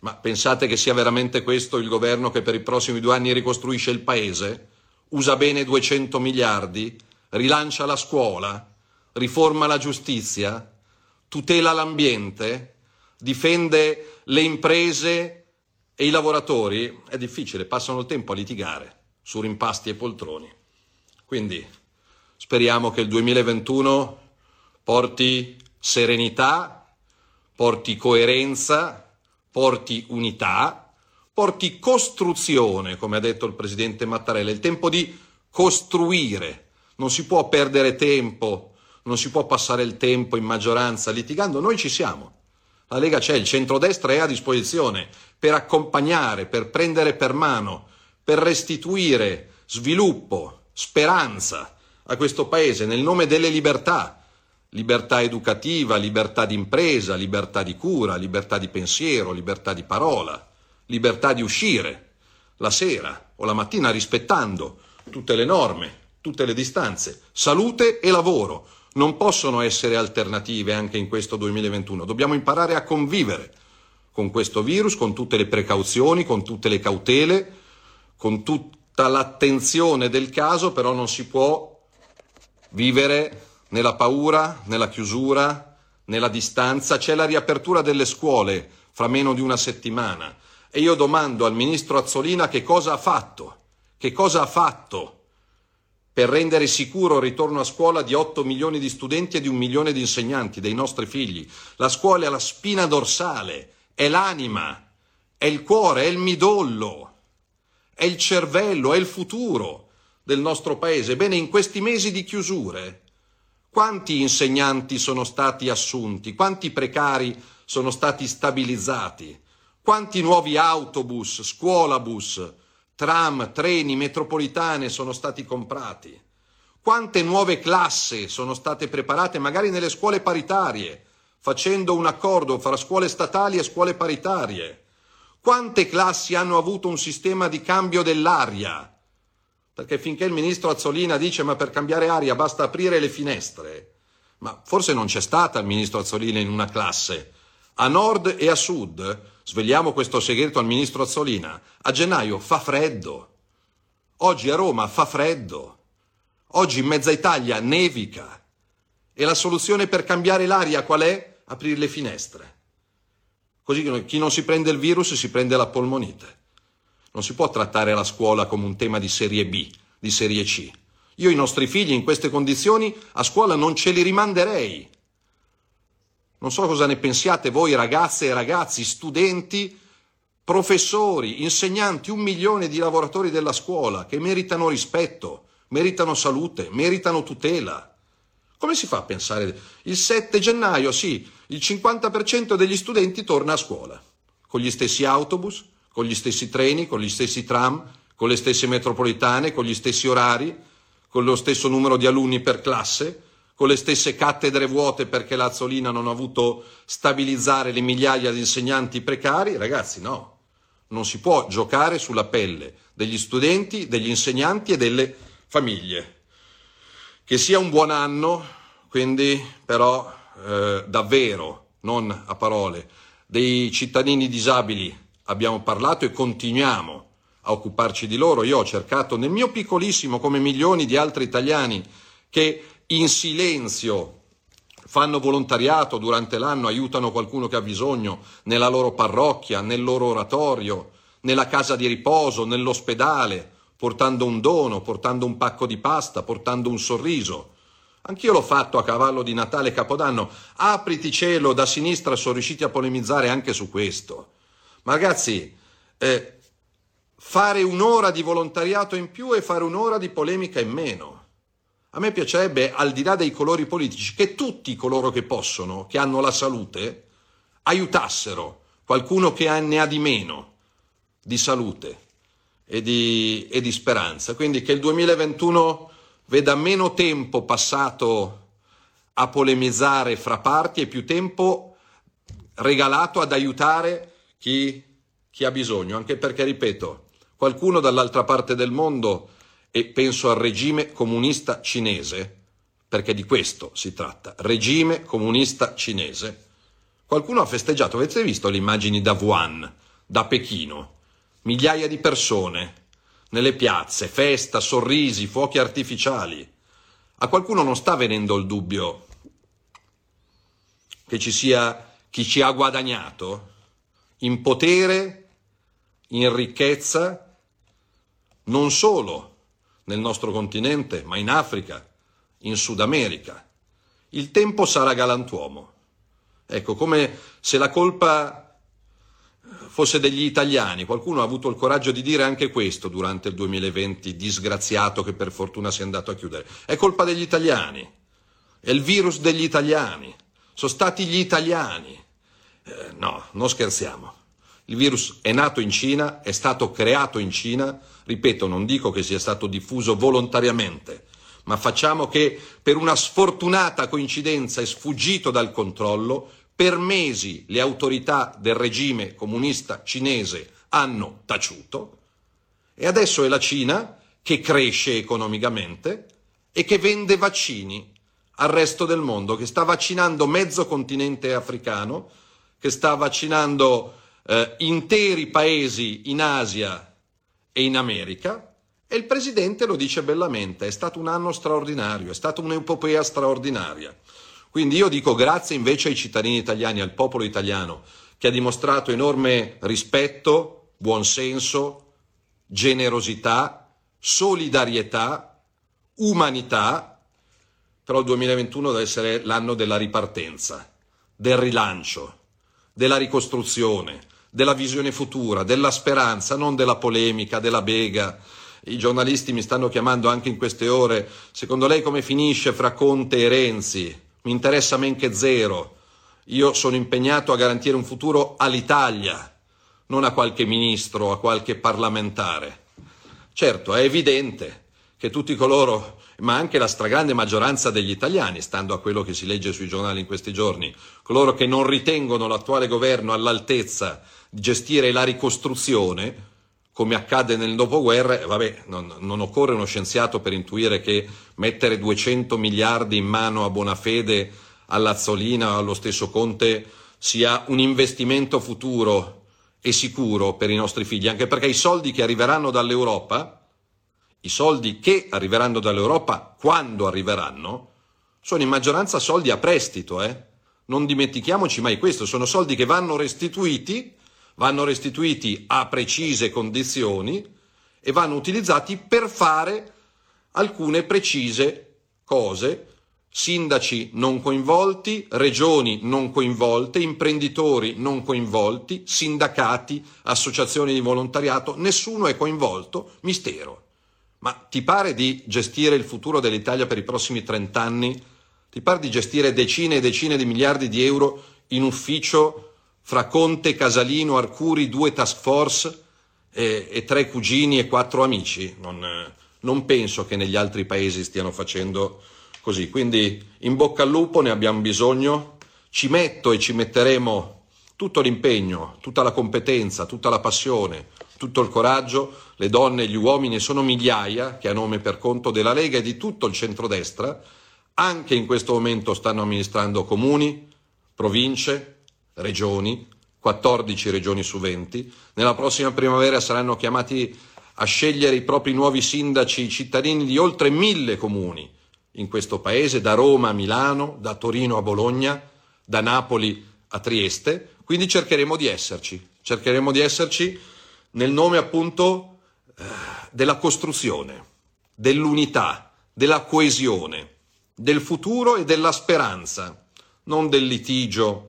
Ma pensate che sia veramente questo il governo che per i prossimi due anni ricostruisce il paese? Usa bene 200 miliardi? Rilancia la scuola? Riforma la giustizia? tutela l'ambiente, difende le imprese e i lavoratori, è difficile, passano il tempo a litigare su rimpasti e poltroni. Quindi speriamo che il 2021 porti serenità, porti coerenza, porti unità, porti costruzione, come ha detto il presidente Mattarella, il tempo di costruire. Non si può perdere tempo non si può passare il tempo in maggioranza litigando, noi ci siamo. La Lega c'è, il centrodestra è a disposizione per accompagnare, per prendere per mano, per restituire sviluppo, speranza a questo Paese nel nome delle libertà, libertà educativa, libertà di impresa, libertà di cura, libertà di pensiero, libertà di parola, libertà di uscire la sera o la mattina rispettando tutte le norme, tutte le distanze, salute e lavoro non possono essere alternative anche in questo 2021. Dobbiamo imparare a convivere con questo virus, con tutte le precauzioni, con tutte le cautele, con tutta l'attenzione del caso, però non si può vivere nella paura, nella chiusura, nella distanza. C'è la riapertura delle scuole fra meno di una settimana e io domando al ministro Azzolina che cosa ha fatto, che cosa ha fatto per rendere sicuro il ritorno a scuola di 8 milioni di studenti e di un milione di insegnanti, dei nostri figli. La scuola è la spina dorsale, è l'anima, è il cuore, è il midollo, è il cervello, è il futuro del nostro paese. Bene, in questi mesi di chiusure, quanti insegnanti sono stati assunti, quanti precari sono stati stabilizzati, quanti nuovi autobus, scuolabus, tram, treni, metropolitane sono stati comprati, quante nuove classi sono state preparate magari nelle scuole paritarie, facendo un accordo fra scuole statali e scuole paritarie, quante classi hanno avuto un sistema di cambio dell'aria, perché finché il ministro Azzolina dice ma per cambiare aria basta aprire le finestre, ma forse non c'è stata il ministro Azzolina in una classe, a nord e a sud, svegliamo questo segreto al ministro Azzolina, a gennaio fa freddo. Oggi a Roma fa freddo. Oggi in mezza Italia nevica. E la soluzione per cambiare l'aria qual è? Aprire le finestre. Così chi non si prende il virus si prende la polmonite. Non si può trattare la scuola come un tema di serie B, di serie C. Io i nostri figli in queste condizioni a scuola non ce li rimanderei. Non so cosa ne pensiate voi ragazze e ragazzi, studenti, professori, insegnanti, un milione di lavoratori della scuola che meritano rispetto, meritano salute, meritano tutela. Come si fa a pensare? Il 7 gennaio, sì, il 50% degli studenti torna a scuola, con gli stessi autobus, con gli stessi treni, con gli stessi tram, con le stesse metropolitane, con gli stessi orari, con lo stesso numero di alunni per classe, con le stesse cattedre vuote perché l'Azzolina non ha avuto stabilizzare le migliaia di insegnanti precari? Ragazzi, no. Non si può giocare sulla pelle degli studenti, degli insegnanti e delle famiglie. Che sia un buon anno, quindi però eh, davvero, non a parole, dei cittadini disabili abbiamo parlato e continuiamo a occuparci di loro. Io ho cercato nel mio piccolissimo, come milioni di altri italiani, che in silenzio fanno volontariato durante l'anno, aiutano qualcuno che ha bisogno nella loro parrocchia, nel loro oratorio, nella casa di riposo, nell'ospedale, portando un dono, portando un pacco di pasta, portando un sorriso. Anch'io l'ho fatto a cavallo di Natale e Capodanno. Apriti cielo, da sinistra sono riusciti a polemizzare anche su questo. Ma ragazzi, eh, fare un'ora di volontariato in più e fare un'ora di polemica in meno. A me piacerebbe, al di là dei colori politici, che tutti coloro che possono, che hanno la salute, aiutassero qualcuno che ne ha di meno di salute e di, e di speranza. Quindi che il 2021 veda meno tempo passato a polemizzare fra parti e più tempo regalato ad aiutare chi, chi ha bisogno, anche perché, ripeto, qualcuno dall'altra parte del mondo e penso al regime comunista cinese, perché di questo si tratta, regime comunista cinese. Qualcuno ha festeggiato, avete visto le immagini da Wuhan, da Pechino? Migliaia di persone nelle piazze, festa, sorrisi, fuochi artificiali. A qualcuno non sta venendo il dubbio che ci sia chi ci ha guadagnato in potere, in ricchezza, non solo nel nostro continente, ma in Africa, in Sud America. Il tempo sarà galantuomo. Ecco, come se la colpa fosse degli italiani. Qualcuno ha avuto il coraggio di dire anche questo durante il 2020, disgraziato che per fortuna si è andato a chiudere. È colpa degli italiani. È il virus degli italiani. Sono stati gli italiani. Eh, no, non scherziamo. Il virus è nato in Cina, è stato creato in Cina, ripeto, non dico che sia stato diffuso volontariamente, ma facciamo che per una sfortunata coincidenza è sfuggito dal controllo, per mesi le autorità del regime comunista cinese hanno taciuto e adesso è la Cina che cresce economicamente e che vende vaccini al resto del mondo, che sta vaccinando mezzo continente africano, che sta vaccinando eh, interi paesi in Asia e in America e il presidente lo dice bellamente, è stato un anno straordinario, è stata un'epopea straordinaria. Quindi io dico grazie invece ai cittadini italiani, al popolo italiano, che ha dimostrato enorme rispetto, buonsenso, generosità, solidarietà, umanità, però il 2021 deve essere l'anno della ripartenza, del rilancio, della ricostruzione, della visione futura, della speranza, non della polemica, della bega. I giornalisti mi stanno chiamando anche in queste ore. Secondo lei come finisce fra Conte e Renzi? Mi interessa men che zero. Io sono impegnato a garantire un futuro all'Italia, non a qualche ministro, a qualche parlamentare. Certo, è evidente che tutti coloro, ma anche la stragrande maggioranza degli italiani, stando a quello che si legge sui giornali in questi giorni, coloro che non ritengono l'attuale governo all'altezza gestire la ricostruzione, come accade nel dopoguerra, vabbè, non, non, occorre uno scienziato per intuire che mettere 200 miliardi in mano a buona fede all'Azzolina o allo stesso Conte sia un investimento futuro e sicuro per i nostri figli, anche perché i soldi che arriveranno dall'Europa, i soldi che arriveranno dall'Europa quando arriveranno, sono in maggioranza soldi a prestito, eh? Non dimentichiamoci mai questo, sono soldi che vanno restituiti vanno restituiti a precise condizioni e vanno utilizzati per fare alcune precise cose. Sindaci non coinvolti, regioni non coinvolte, imprenditori non coinvolti, sindacati, associazioni di volontariato, nessuno è coinvolto, mistero. Ma ti pare di gestire il futuro dell'Italia per i prossimi 30 anni? Ti pare di gestire decine e decine di miliardi di euro in ufficio fra Conte, Casalino, Arcuri, due task force e, e tre cugini e quattro amici. Non, non penso che negli altri paesi stiano facendo così. Quindi in bocca al lupo, ne abbiamo bisogno. Ci metto e ci metteremo tutto l'impegno, tutta la competenza, tutta la passione, tutto il coraggio. Le donne e gli uomini sono migliaia che a nome per conto della Lega e di tutto il centrodestra anche in questo momento stanno amministrando comuni, province, regioni, 14 regioni su 20. Nella prossima primavera saranno chiamati a scegliere i propri nuovi sindaci i cittadini di oltre mille comuni in questo paese, da Roma a Milano, da Torino a Bologna, da Napoli a Trieste. Quindi cercheremo di esserci, cercheremo di esserci nel nome appunto eh, della costruzione, dell'unità, della coesione del futuro e della speranza, non del litigio.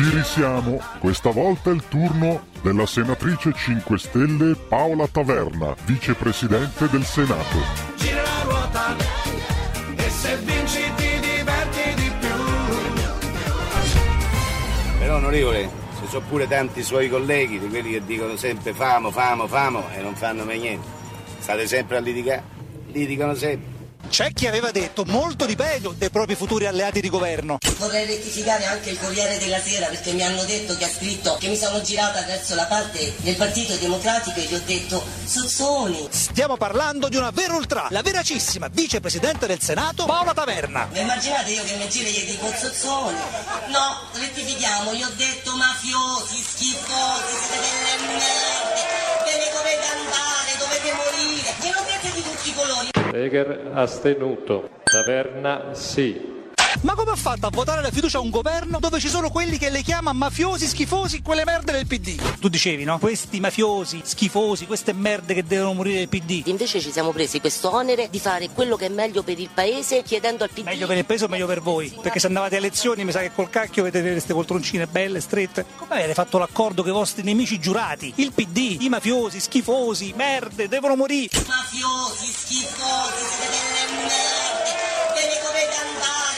Ci risiamo, questa volta è il turno della senatrice 5 Stelle Paola Taverna, vicepresidente del Senato. Gira la ruota e se vinci ti diverti di più. Però onorevole, ci sono pure tanti suoi colleghi di quelli che dicono sempre famo, famo, famo e non fanno mai niente. State sempre a litigare, litigano sempre. C'è chi aveva detto molto di peggio dei propri futuri alleati di governo. Vorrei rettificare anche il Corriere della Sera perché mi hanno detto che ha scritto che mi sono girata verso la parte del Partito Democratico e gli ho detto Sozzoni. Stiamo parlando di una vera ultra, la veracissima vicepresidente del Senato Paola Taverna. Ma immaginate io che mi giro e gli dico Sozzoni? No, rettifichiamo, gli ho detto mafiosi, schifosi, siete delle merde, ve ne dovete andare, dovete morire, glielo dite di tutti i colori. Eger astenuto. Taverna sì. Ma come ha fatto a votare la fiducia a un governo dove ci sono quelli che le chiama mafiosi, schifosi, quelle merde del PD? Tu dicevi, no? Questi mafiosi, schifosi, queste merde che devono morire del PD. Invece ci siamo presi questo onere di fare quello che è meglio per il paese chiedendo al PD. Meglio per il paese o meglio per voi? Perché se andavate a elezioni mi sa che col cacchio vedete queste poltroncine belle, strette. Come avete fatto l'accordo con i vostri nemici giurati? Il PD, i mafiosi, schifosi, merde, devono morire. Mafiosi, schifosi, siete delle merde, ve ne dovete andare, dovete morire.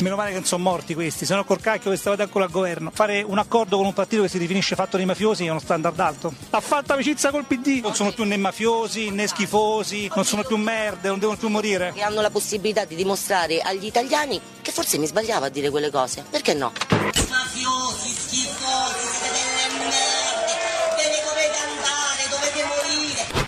Meno male che non sono morti questi, se no col cacchio che stavate ancora al governo. Fare un accordo con un partito che si definisce fatto dei mafiosi è uno standard alto. Ha fatto amicizia col PD. Non sono più né mafiosi né schifosi, non sono più merde, non devono più morire. Che hanno la possibilità di dimostrare agli italiani che forse mi sbagliavo a dire quelle cose. Perché no? Mafiosi, schifosi, siete delle merde,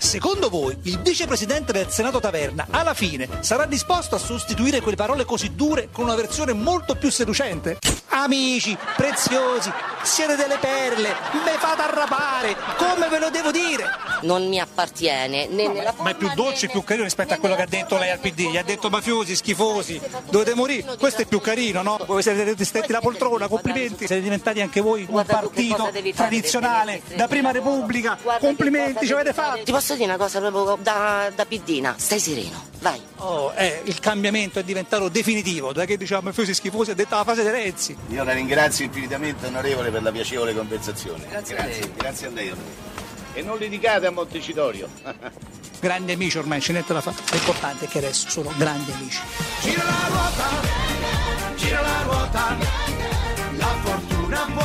Secondo voi il vicepresidente del Senato Taverna alla fine sarà disposto a sostituire quelle parole così dure con una versione molto più seducente? Amici, preziosi, siete delle perle, me fate arrapare, come ve lo devo dire? Non mi appartiene né nella Ma è più dolce e più carino rispetto a quello che ha detto lei al PD. Gli ha detto mafiosi, schifosi, dovete morire. Questo è più carino, no? Voi siete stretti la poltrona, complimenti. Siete diventati anche voi un partito tradizionale da prima Repubblica. Complimenti, ci avete fatto. Posso dire una cosa proprio da, da piddina? Stai sereno, vai. Oh, eh, il cambiamento è diventato definitivo. Da che diciamo mafiosi schifosi è detta la fase di Renzi. Io la ringrazio infinitamente onorevole per la piacevole conversazione. Grazie a lei. grazie a lei. E non litigate a Montecitorio. Grandi amici ormai, ce n'è da fare. L'importante è che adesso sono grandi amici. Gira la ruota, gira la ruota, la fortuna puoi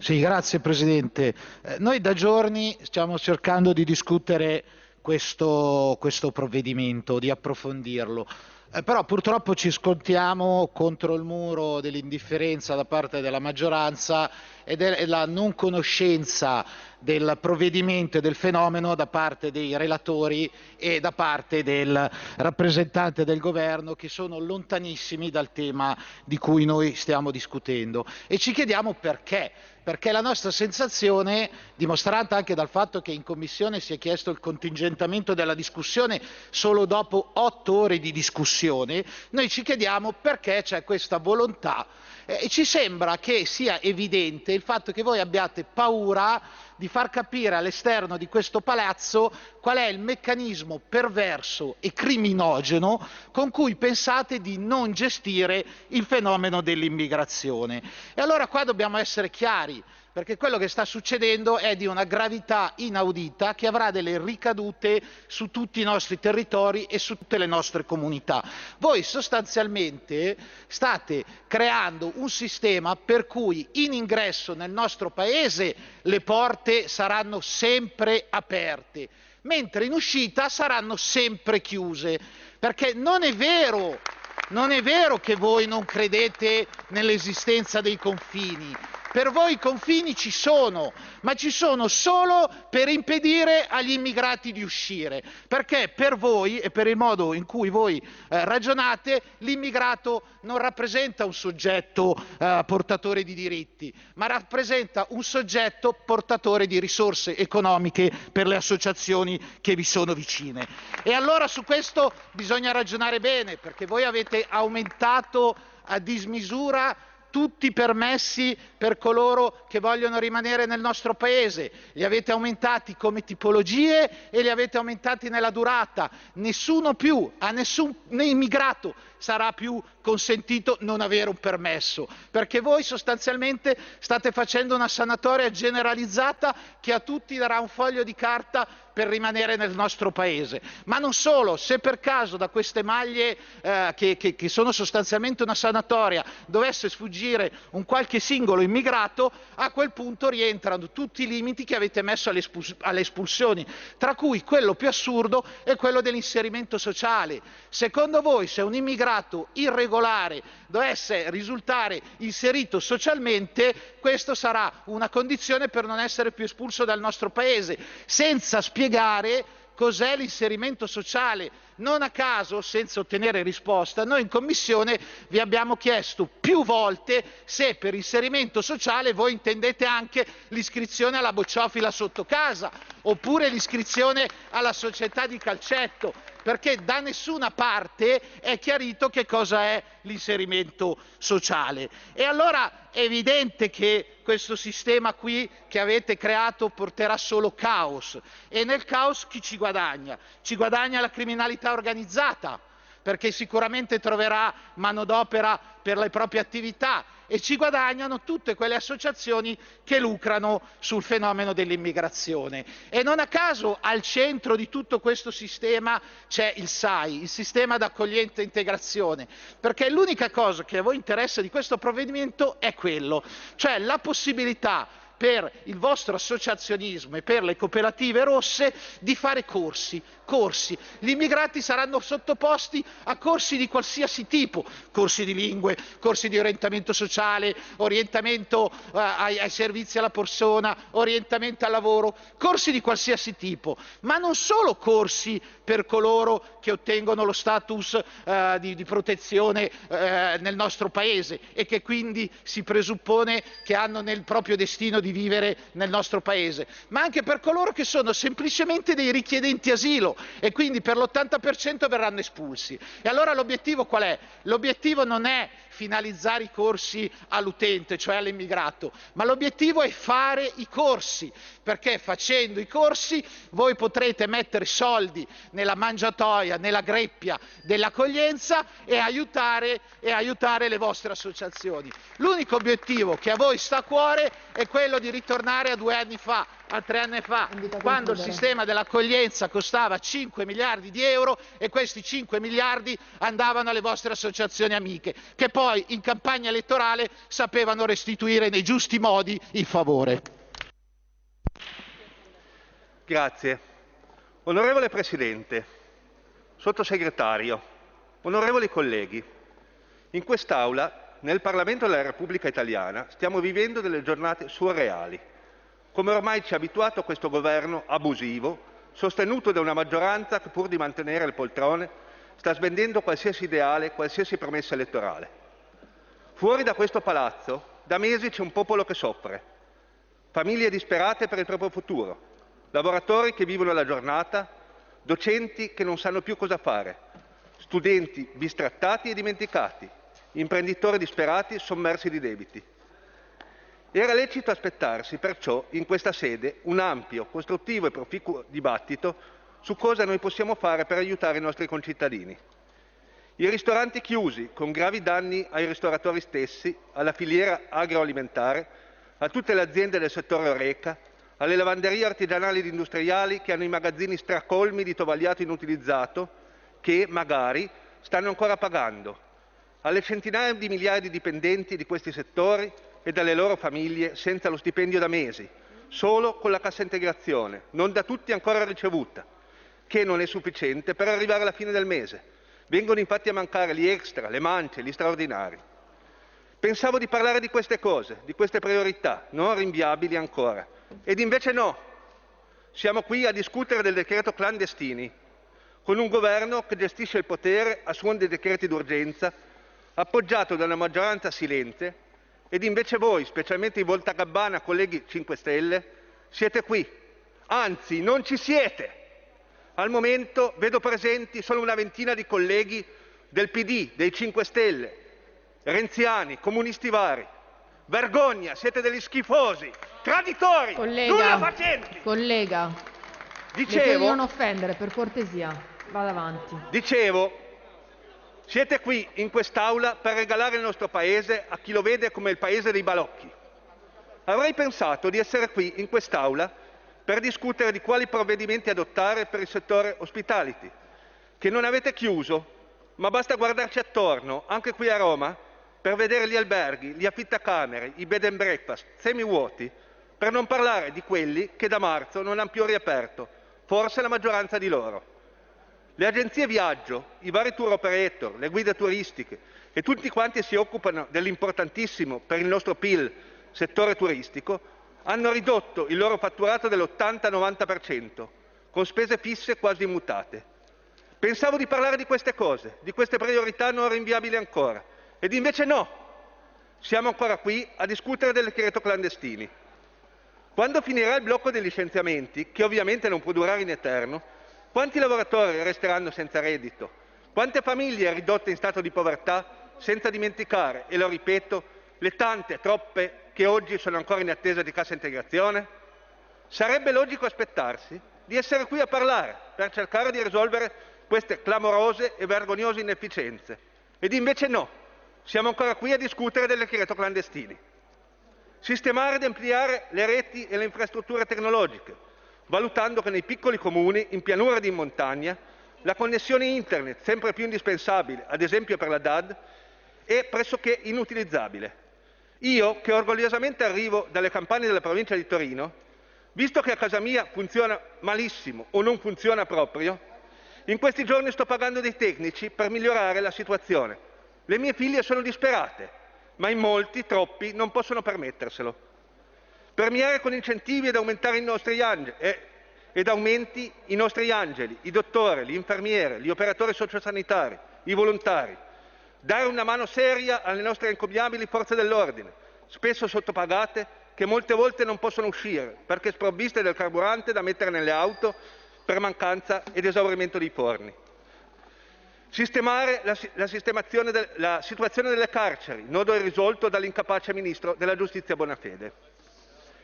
Sì, grazie Presidente. Eh, noi da giorni stiamo cercando di discutere questo, questo provvedimento, di approfondirlo. Eh, però purtroppo ci scontiamo contro il muro dell'indifferenza da parte della maggioranza e della non conoscenza del provvedimento e del fenomeno da parte dei relatori e da parte del rappresentante del governo che sono lontanissimi dal tema di cui noi stiamo discutendo e ci chiediamo perché perché la nostra sensazione, dimostrata anche dal fatto che in Commissione si è chiesto il contingentamento della discussione solo dopo otto ore di discussione, noi ci chiediamo perché c'è questa volontà e ci sembra che sia evidente il fatto che voi abbiate paura di far capire all'esterno di questo palazzo qual è il meccanismo perverso e criminogeno con cui pensate di non gestire il fenomeno dell'immigrazione. E allora qua dobbiamo essere chiari perché quello che sta succedendo è di una gravità inaudita che avrà delle ricadute su tutti i nostri territori e su tutte le nostre comunità. Voi sostanzialmente state creando un sistema per cui in ingresso nel nostro paese le porte saranno sempre aperte, mentre in uscita saranno sempre chiuse, perché non è vero non è vero che voi non credete nell'esistenza dei confini, per voi i confini ci sono, ma ci sono solo per impedire agli immigrati di uscire, perché per voi e per il modo in cui voi eh, ragionate l'immigrato non rappresenta un soggetto eh, portatore di diritti, ma rappresenta un soggetto portatore di risorse economiche per le associazioni che vi sono vicine. E allora su questo bisogna ragionare bene, perché voi avete aumentato a dismisura tutti i permessi per coloro che vogliono rimanere nel nostro paese, li avete aumentati come tipologie e li avete aumentati nella durata. Nessuno più, a nessun immigrato sarà più consentito non avere un permesso, perché voi sostanzialmente state facendo una sanatoria generalizzata che a tutti darà un foglio di carta per rimanere nel nostro paese. Ma non solo, se per caso da queste maglie eh, che, che, che sono sostanzialmente una sanatoria dovesse sfuggire un qualche singolo immigrato, a quel punto rientrano tutti i limiti che avete messo alle, espus- alle espulsioni, tra cui quello più assurdo è quello dell'inserimento sociale. Secondo voi se un immigrato irregolare dovesse risultare inserito socialmente, questo sarà una condizione per non essere più espulso dal nostro paese, senza spiegare cos'è l'inserimento sociale. Non a caso, senza ottenere risposta, noi in Commissione vi abbiamo chiesto più volte se per inserimento sociale voi intendete anche l'iscrizione alla bocciofila sotto casa oppure l'iscrizione alla società di calcetto, perché da nessuna parte è chiarito che cosa è l'inserimento sociale. E allora è evidente che questo sistema qui che avete creato porterà solo caos e nel caos chi ci guadagna? Ci guadagna la criminalità organizzata perché sicuramente troverà manodopera per le proprie attività e ci guadagnano tutte quelle associazioni che lucrano sul fenomeno dell'immigrazione. E non a caso al centro di tutto questo sistema c'è il SAI, il sistema d'accoglienza e integrazione, perché l'unica cosa che a voi interessa di questo provvedimento è quello, cioè la possibilità per il vostro associazionismo e per le cooperative rosse di fare corsi, corsi. Gli immigrati saranno sottoposti a corsi di qualsiasi tipo, corsi di lingue, corsi di orientamento sociale, orientamento eh, ai, ai servizi alla persona, orientamento al lavoro, corsi di qualsiasi tipo, ma non solo corsi per coloro che ottengono lo status eh, di, di, protezione eh, nel nostro paese e che quindi si presuppone che hanno nel proprio destino di vivere nel nostro paese, ma anche per coloro che sono semplicemente dei richiedenti asilo e quindi per l'80% verranno espulsi. E allora l'obiettivo qual è? L'obiettivo non è finalizzare i corsi all'utente, cioè all'immigrato, ma l'obiettivo è fare i corsi, perché facendo i corsi voi potrete mettere soldi nella mangiatoia, nella greppia dell'accoglienza e aiutare, e aiutare le vostre associazioni. L'unico obiettivo che a voi sta a cuore è quello di ritornare a due anni fa, a tre anni fa, quando il sistema dell'accoglienza costava 5 miliardi di euro e questi 5 miliardi andavano alle vostre associazioni amiche, che poi in campagna elettorale sapevano restituire nei giusti modi il favore. Grazie. Onorevole Presidente, Sottosegretario, onorevoli colleghi, in quest'Aula, nel Parlamento della Repubblica Italiana, stiamo vivendo delle giornate surreali come ormai ci ha abituato questo governo abusivo, sostenuto da una maggioranza che pur di mantenere il poltrone sta svendendo qualsiasi ideale, qualsiasi promessa elettorale. Fuori da questo palazzo da mesi c'è un popolo che soffre, famiglie disperate per il proprio futuro, lavoratori che vivono la giornata, docenti che non sanno più cosa fare, studenti bistrattati e dimenticati, imprenditori disperati sommersi di debiti. Era lecito aspettarsi perciò in questa sede un ampio, costruttivo e proficuo dibattito su cosa noi possiamo fare per aiutare i nostri concittadini. I ristoranti chiusi, con gravi danni ai ristoratori stessi, alla filiera agroalimentare, a tutte le aziende del settore oreca, alle lavanderie artigianali ed industriali che hanno i magazzini stracolmi di tovagliato inutilizzato, che magari stanno ancora pagando, alle centinaia di migliaia di dipendenti di questi settori e dalle loro famiglie senza lo stipendio da mesi, solo con la cassa integrazione, non da tutti ancora ricevuta, che non è sufficiente per arrivare alla fine del mese. Vengono infatti a mancare gli extra, le mance, gli straordinari. Pensavo di parlare di queste cose, di queste priorità, non rinviabili ancora. Ed invece no. Siamo qui a discutere del decreto clandestini, con un governo che gestisce il potere a suon dei decreti d'urgenza, appoggiato da una maggioranza silente ed invece voi, specialmente i Voltagabbana, colleghi 5 Stelle, siete qui. Anzi, non ci siete. Al momento vedo presenti solo una ventina di colleghi del PD, dei 5 Stelle, renziani, comunisti vari. Vergogna, siete degli schifosi, traditori, collega, nulla facenti. Collega, dicevo, non offendere, per cortesia, vada avanti. Dicevo, siete qui in quest'Aula per regalare il nostro Paese a chi lo vede come il Paese dei balocchi. Avrei pensato di essere qui in quest'Aula per discutere di quali provvedimenti adottare per il settore hospitality, che non avete chiuso, ma basta guardarci attorno, anche qui a Roma, per vedere gli alberghi, gli affittacamere, i bed and breakfast semivuoti, per non parlare di quelli che da marzo non hanno più riaperto, forse la maggioranza di loro. Le agenzie viaggio, i vari tour operator, le guide turistiche e tutti quanti si occupano dell'importantissimo per il nostro PIL settore turistico hanno ridotto il loro fatturato dell'80-90%, con spese fisse quasi immutate. Pensavo di parlare di queste cose, di queste priorità non rinviabili ancora, ed invece no. Siamo ancora qui a discutere del decreto clandestini. Quando finirà il blocco dei licenziamenti, che ovviamente non può durare in eterno, quanti lavoratori resteranno senza reddito? Quante famiglie ridotte in stato di povertà? Senza dimenticare, e lo ripeto, le tante, troppe che oggi sono ancora in attesa di cassa integrazione? Sarebbe logico aspettarsi di essere qui a parlare per cercare di risolvere queste clamorose e vergognose inefficienze. Ed invece no, siamo ancora qui a discutere del decreto clandestini. Sistemare ed ampliare le reti e le infrastrutture tecnologiche, valutando che nei piccoli comuni, in pianura ed in montagna, la connessione internet, sempre più indispensabile, ad esempio per la DAD, è pressoché inutilizzabile. Io, che orgogliosamente arrivo dalle campagne della provincia di Torino, visto che a casa mia funziona malissimo o non funziona proprio, in questi giorni sto pagando dei tecnici per migliorare la situazione. Le mie figlie sono disperate, ma in molti, troppi, non possono permetterselo. Premiare con incentivi ed angeli, eh, ed aumenti i nostri angeli, i dottori, gli infermieri, gli operatori sociosanitari, i volontari. Dare una mano seria alle nostre encomiabili forze dell'ordine, spesso sottopagate, che molte volte non possono uscire perché sprovviste del carburante da mettere nelle auto per mancanza ed esaurimento dei forni. Sistemare la, la, del, la situazione delle carceri, nodo irrisolto dall'incapace Ministro della Giustizia Bonafede.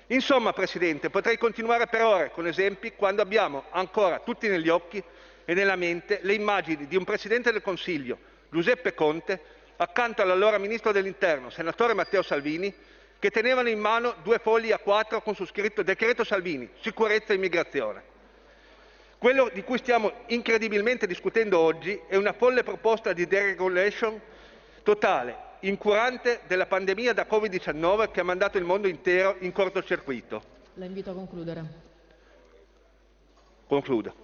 Insomma, Presidente, potrei continuare per ore con esempi quando abbiamo ancora tutti negli occhi e nella mente le immagini di un Presidente del Consiglio, Giuseppe Conte, accanto all'allora Ministro dell'Interno, Senatore Matteo Salvini, che tenevano in mano due fogli a quattro con su scritto Decreto Salvini, sicurezza e immigrazione. Quello di cui stiamo incredibilmente discutendo oggi è una folle proposta di deregulation totale, incurante della pandemia da Covid-19 che ha mandato il mondo intero in cortocircuito. La invito a concludere. Concludo.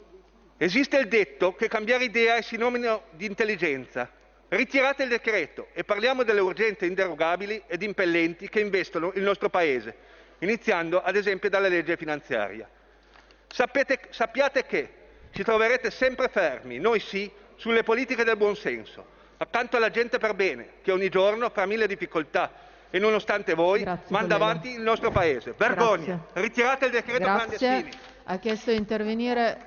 Esiste il detto che cambiare idea è sinonimo di intelligenza. Ritirate il decreto e parliamo delle urgenze inderogabili ed impellenti che investono il nostro Paese, iniziando ad esempio dalla legge finanziaria. Sapete, sappiate che ci troverete sempre fermi, noi sì, sulle politiche del buonsenso accanto alla gente per bene, che ogni giorno fa mille difficoltà e nonostante voi Grazie, manda collega. avanti il nostro Paese. Vergogna! Grazie. Ritirate il decreto Grazie. clandestini. Ha chiesto di intervenire.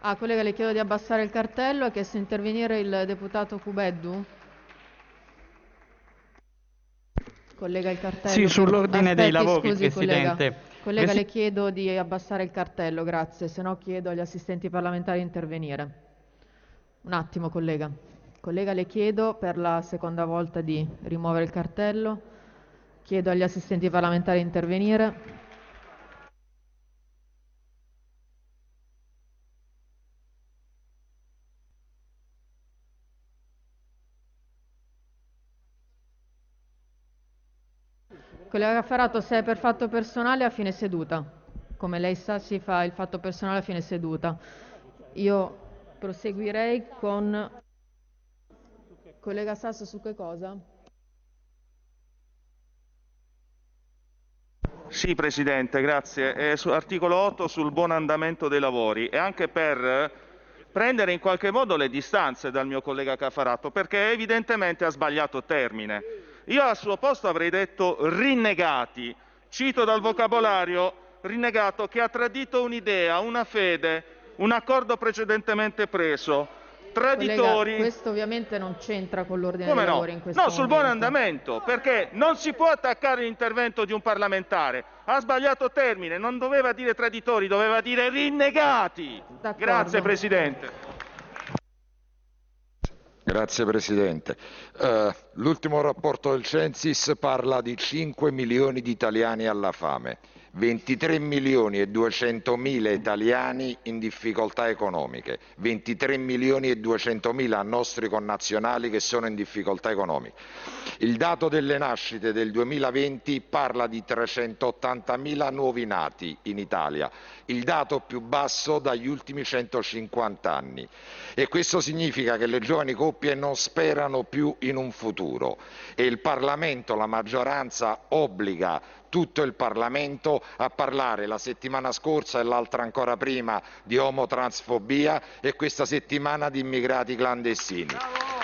Ah, collega, le chiedo di abbassare il cartello. Ha chiesto di intervenire il deputato Cubeddu. Collega il cartello. Sì, sull'ordine dei lavori, scusi, Presidente. Collega, collega Presi- le chiedo di abbassare il cartello, grazie, se no chiedo agli assistenti parlamentari di intervenire. Un attimo, collega. Collega, le chiedo per la seconda volta di rimuovere il cartello. Chiedo agli assistenti parlamentari di intervenire. Collega Caffarato, se è per fatto personale a fine seduta. Come lei sa, si fa il fatto personale a fine seduta. Io proseguirei con... Collega Sasso, su che cosa? Sì, Presidente, grazie. Su articolo 8 sul buon andamento dei lavori e anche per prendere in qualche modo le distanze dal mio collega Cafarato, perché evidentemente ha sbagliato termine. Io al suo posto avrei detto rinnegati. Cito dal vocabolario rinnegato che ha tradito un'idea, una fede, un accordo precedentemente preso. Traditori. Collega, questo ovviamente non c'entra con l'ordine Come dei no? lavori in questo No, sul buon andamento, perché non si può attaccare l'intervento di un parlamentare. Ha sbagliato termine, non doveva dire traditori, doveva dire rinnegati. Grazie Presidente. Grazie Presidente. Eh, l'ultimo rapporto del Censis parla di 5 milioni di italiani alla fame, 23 milioni e 200 mila italiani in difficoltà economiche, 23 milioni e 200 mila nostri connazionali che sono in difficoltà economiche. Il dato delle nascite del 2020 parla di 380 mila nuovi nati in Italia, il dato più basso dagli ultimi 150 anni. E questo significa che le giovani coppie non sperano più in un futuro e il Parlamento, la maggioranza obbliga tutto il Parlamento a parlare la settimana scorsa e l'altra ancora prima di omotransfobia e questa settimana di immigrati clandestini.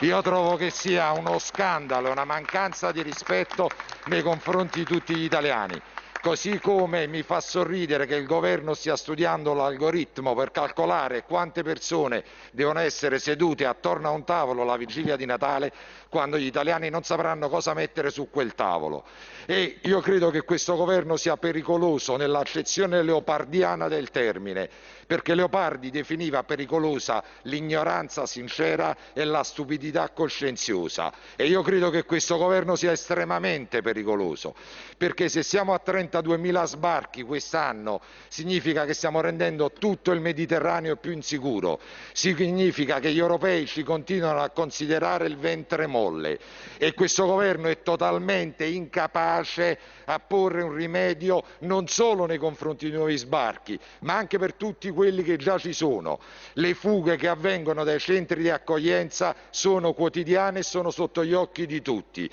Io trovo che sia uno scandalo, una mancanza di rispetto nei confronti di tutti gli italiani. Così come mi fa sorridere che il governo stia studiando l'algoritmo per calcolare quante persone devono essere sedute attorno a un tavolo la vigilia di Natale quando gli italiani non sapranno cosa mettere su quel tavolo. E io credo che questo governo sia pericoloso nell'accezione leopardiana del termine, perché Leopardi definiva pericolosa l'ignoranza sincera e la stupidità coscienziosa. E io credo che questo governo sia estremamente pericoloso, perché se siamo a 30 32.000 sbarchi quest'anno significa che stiamo rendendo tutto il Mediterraneo più insicuro, significa che gli europei ci continuano a considerare il ventre molle e questo governo è totalmente incapace a porre un rimedio non solo nei confronti di nuovi sbarchi, ma anche per tutti quelli che già ci sono. Le fughe che avvengono dai centri di accoglienza sono quotidiane e sono sotto gli occhi di tutti.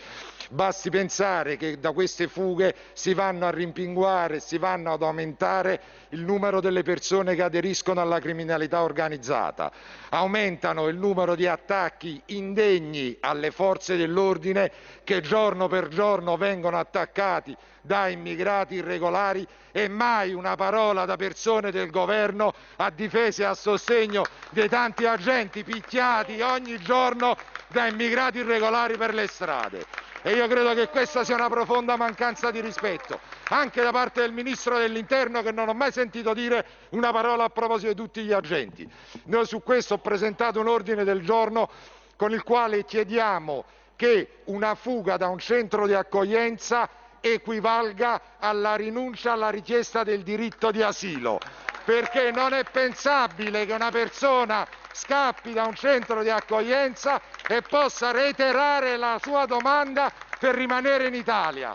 Basti pensare che da queste fughe si vanno a rimpinguare, si vanno ad aumentare il numero delle persone che aderiscono alla criminalità organizzata, aumentano il numero di attacchi indegni alle forze dell'ordine che giorno per giorno vengono attaccati da immigrati irregolari e mai una parola da persone del governo a difesa e a sostegno dei tanti agenti picchiati ogni giorno da immigrati irregolari per le strade e io credo che questa sia una profonda mancanza di rispetto anche da parte del ministro dell'interno che non ho mai sentito dire una parola a proposito di tutti gli agenti. Noi su questo ho presentato un ordine del giorno con il quale chiediamo che una fuga da un centro di accoglienza equivalga alla rinuncia alla richiesta del diritto di asilo perché non è pensabile che una persona scappi da un centro di accoglienza e possa reiterare la sua domanda per rimanere in Italia.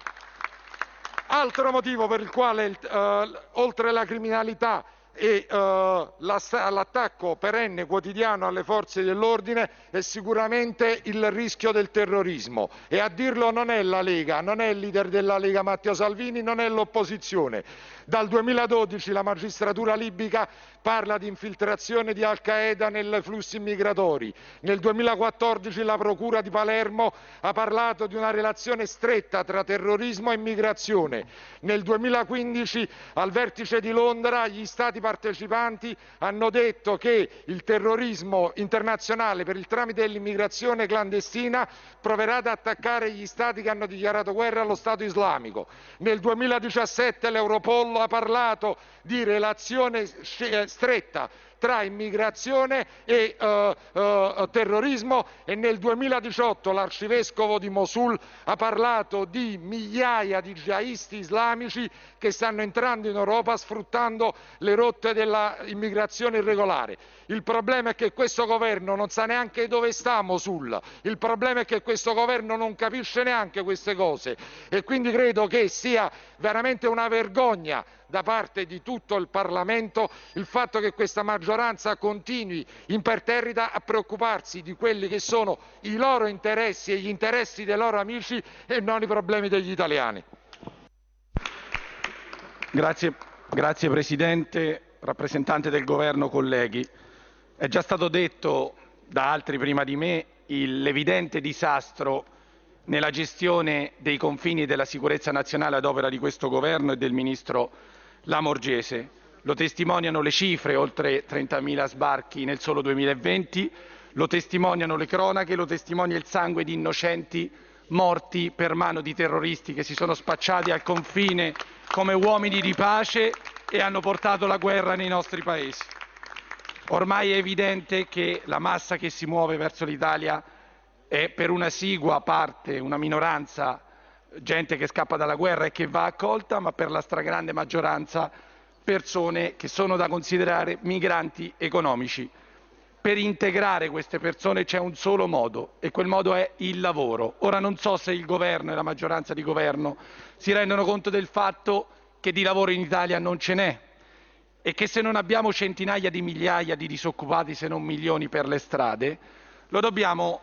Altro motivo per il quale, eh, oltre alla criminalità e eh, l'attacco perenne quotidiano alle forze dell'ordine è sicuramente il rischio del terrorismo e a dirlo non è la Lega, non è il leader della Lega Matteo Salvini, non è l'opposizione. Dal 2012 la magistratura libica parla di infiltrazione di Al-Qaeda nei flussi migratori. Nel 2014 la Procura di Palermo ha parlato di una relazione stretta tra terrorismo e immigrazione. Nel 2015 al vertice di Londra gli Stati partecipanti hanno detto che il terrorismo internazionale per il tramite dell'immigrazione clandestina proverà ad attaccare gli Stati che hanno dichiarato guerra allo Stato islamico. Nel 2017 l'Europol ha parlato di relazione stretta tra immigrazione e eh, eh, terrorismo e nel 2018 l'arcivescovo di Mosul ha parlato di migliaia di jihadisti islamici che stanno entrando in Europa sfruttando le rotte dell'immigrazione irregolare. Il problema è che questo governo non sa neanche dove sta Mosul, il problema è che questo governo non capisce neanche queste cose e quindi credo che sia veramente una vergogna da parte di tutto il Parlamento il fatto che questa maggioranza continui imperterrita a preoccuparsi di quelli che sono i loro interessi e gli interessi dei loro amici e non i problemi degli italiani. Grazie, grazie Presidente, rappresentante del Governo, colleghi. È già stato detto da altri prima di me l'evidente disastro nella gestione dei confini e della sicurezza nazionale ad opera di questo Governo e del Ministro Lamorgese. Lo testimoniano le cifre, oltre 30.000 sbarchi nel solo 2020, lo testimoniano le cronache, lo testimonia il sangue di innocenti morti per mano di terroristi che si sono spacciati al confine come uomini di pace e hanno portato la guerra nei nostri paesi. Ormai è evidente che la massa che si muove verso l'Italia è per una sigua parte, una minoranza gente che scappa dalla guerra e che va accolta, ma per la stragrande maggioranza persone che sono da considerare migranti economici. Per integrare queste persone c'è un solo modo e quel modo è il lavoro. Ora non so se il governo e la maggioranza di governo si rendono conto del fatto che di lavoro in Italia non ce n'è e che se non abbiamo centinaia di migliaia di disoccupati, se non milioni per le strade, lo dobbiamo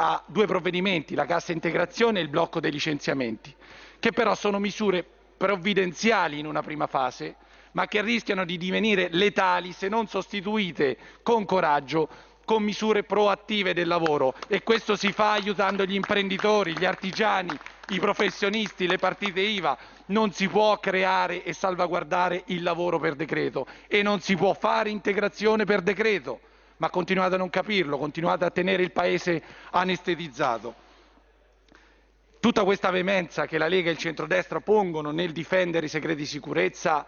a due provvedimenti, la cassa integrazione e il blocco dei licenziamenti, che però sono misure provvidenziali in una prima fase, ma che rischiano di divenire letali se non sostituite con coraggio con misure proattive del lavoro e questo si fa aiutando gli imprenditori, gli artigiani, i professionisti, le partite IVA. Non si può creare e salvaguardare il lavoro per decreto e non si può fare integrazione per decreto ma continuate a non capirlo, continuate a tenere il Paese anestetizzato. Tutta questa veemenza che la Lega e il centrodestra pongono nel difendere i segreti di sicurezza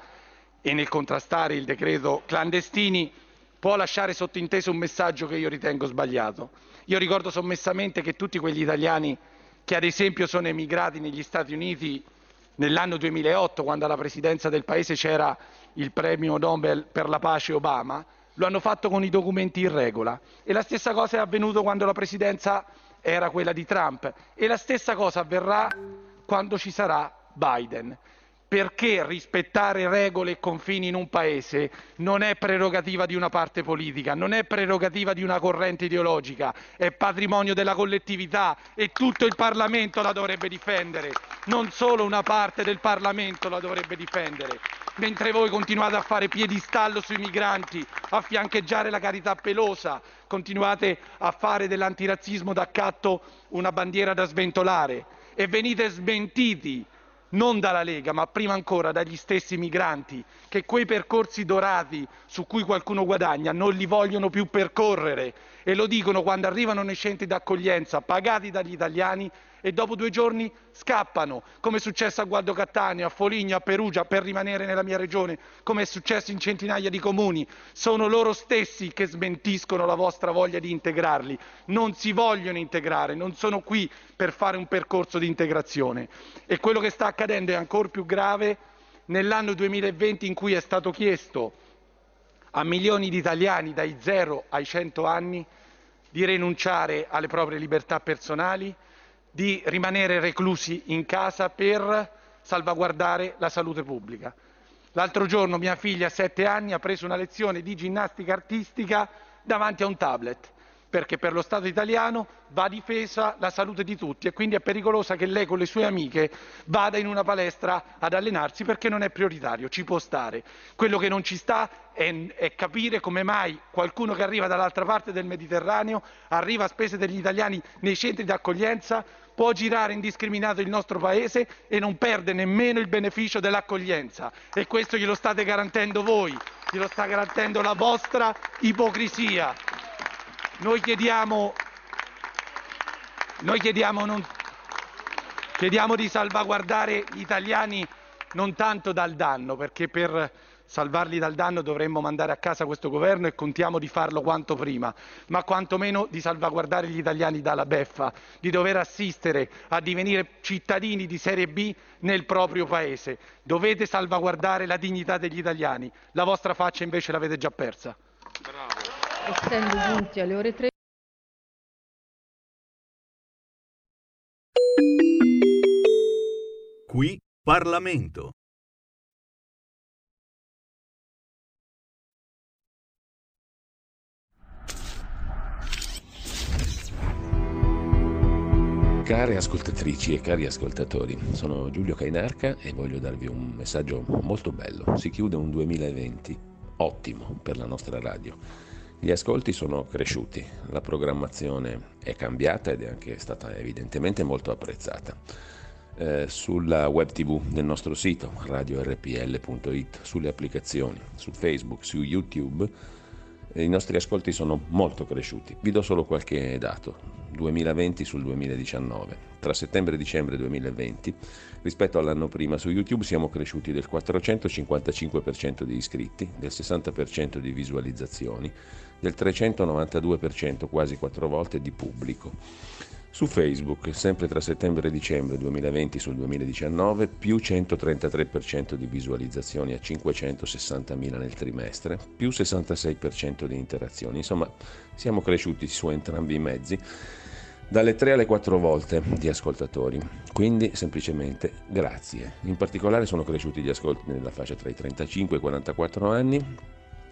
e nel contrastare il decreto clandestini può lasciare sottinteso un messaggio che io ritengo sbagliato. Io ricordo sommessamente che tutti quegli italiani che ad esempio sono emigrati negli Stati Uniti nell'anno 2008, quando alla presidenza del Paese c'era il premio Nobel per la pace Obama, lo hanno fatto con i documenti in regola. E la stessa cosa è avvenuto quando la presidenza era quella di Trump. E la stessa cosa avverrà quando ci sarà Biden perché rispettare regole e confini in un paese non è prerogativa di una parte politica, non è prerogativa di una corrente ideologica, è patrimonio della collettività e tutto il Parlamento la dovrebbe difendere, non solo una parte del Parlamento la dovrebbe difendere. Mentre voi continuate a fare piedistallo sui migranti, a fiancheggiare la carità pelosa, continuate a fare dell'antirazzismo d'accatto una bandiera da sventolare e venite smentiti non dalla Lega, ma prima ancora dagli stessi migranti, che quei percorsi dorati su cui qualcuno guadagna non li vogliono più percorrere e lo dicono quando arrivano nei centri d'accoglienza pagati dagli italiani e dopo due giorni scappano, come è successo a Gualdo Cattaneo, a Foligno, a Perugia, per rimanere nella mia regione, come è successo in centinaia di comuni. Sono loro stessi che smentiscono la vostra voglia di integrarli. Non si vogliono integrare, non sono qui per fare un percorso di integrazione. E quello che sta accadendo è ancora più grave nell'anno 2020 in cui è stato chiesto a milioni di italiani dai 0 ai 100 anni di rinunciare alle proprie libertà personali, di rimanere reclusi in casa per salvaguardare la salute pubblica. L'altro giorno mia figlia, a sette anni, ha preso una lezione di ginnastica artistica davanti a un tablet perché per lo Stato italiano va difesa la salute di tutti e quindi è pericolosa che lei con le sue amiche vada in una palestra ad allenarsi perché non è prioritario, ci può stare. Quello che non ci sta è, è capire come mai qualcuno che arriva dall'altra parte del Mediterraneo, arriva a spese degli italiani nei centri di accoglienza, può girare indiscriminato il nostro Paese e non perde nemmeno il beneficio dell'accoglienza. E questo glielo state garantendo voi, glielo sta garantendo la vostra ipocrisia. Noi chiediamo, noi chiediamo, non, chiediamo di salvaguardare gli italiani non tanto dal danno, perché per salvarli dal danno dovremmo mandare a casa questo governo e contiamo di farlo quanto prima, ma quantomeno di salvaguardare gli italiani dalla beffa, di dover assistere a divenire cittadini di serie B nel proprio paese. Dovete salvaguardare la dignità degli italiani, la vostra faccia invece l'avete già persa. Essendo giunti alle ore 3. Qui Parlamento. Care ascoltatrici e cari ascoltatori, sono Giulio Cainarca e voglio darvi un messaggio molto bello. Si chiude un 2020 ottimo per la nostra radio. Gli ascolti sono cresciuti, la programmazione è cambiata ed è anche stata evidentemente molto apprezzata. Eh, sulla web tv del nostro sito radiorpl.it, sulle applicazioni, su Facebook, su YouTube, i nostri ascolti sono molto cresciuti. Vi do solo qualche dato. 2020 sul 2019. Tra settembre e dicembre 2020, rispetto all'anno prima, su YouTube siamo cresciuti del 455% di iscritti, del 60% di visualizzazioni, del 392%, quasi quattro volte, di pubblico. Su Facebook, sempre tra settembre e dicembre 2020 sul 2019, più 133% di visualizzazioni a 560.000 nel trimestre, più 66% di interazioni. Insomma, siamo cresciuti su entrambi i mezzi dalle 3 alle 4 volte di ascoltatori. Quindi semplicemente grazie. In particolare sono cresciuti gli ascolti nella fascia tra i 35 e i 44 anni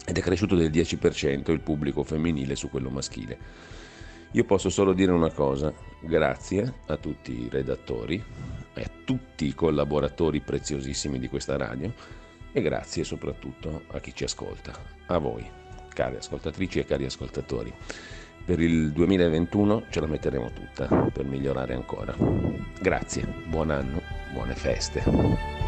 ed è cresciuto del 10% il pubblico femminile su quello maschile. Io posso solo dire una cosa, grazie a tutti i redattori, a tutti i collaboratori preziosissimi di questa radio e grazie soprattutto a chi ci ascolta, a voi, cari ascoltatrici e cari ascoltatori. Per il 2021 ce la metteremo tutta per migliorare ancora. Grazie, buon anno, buone feste.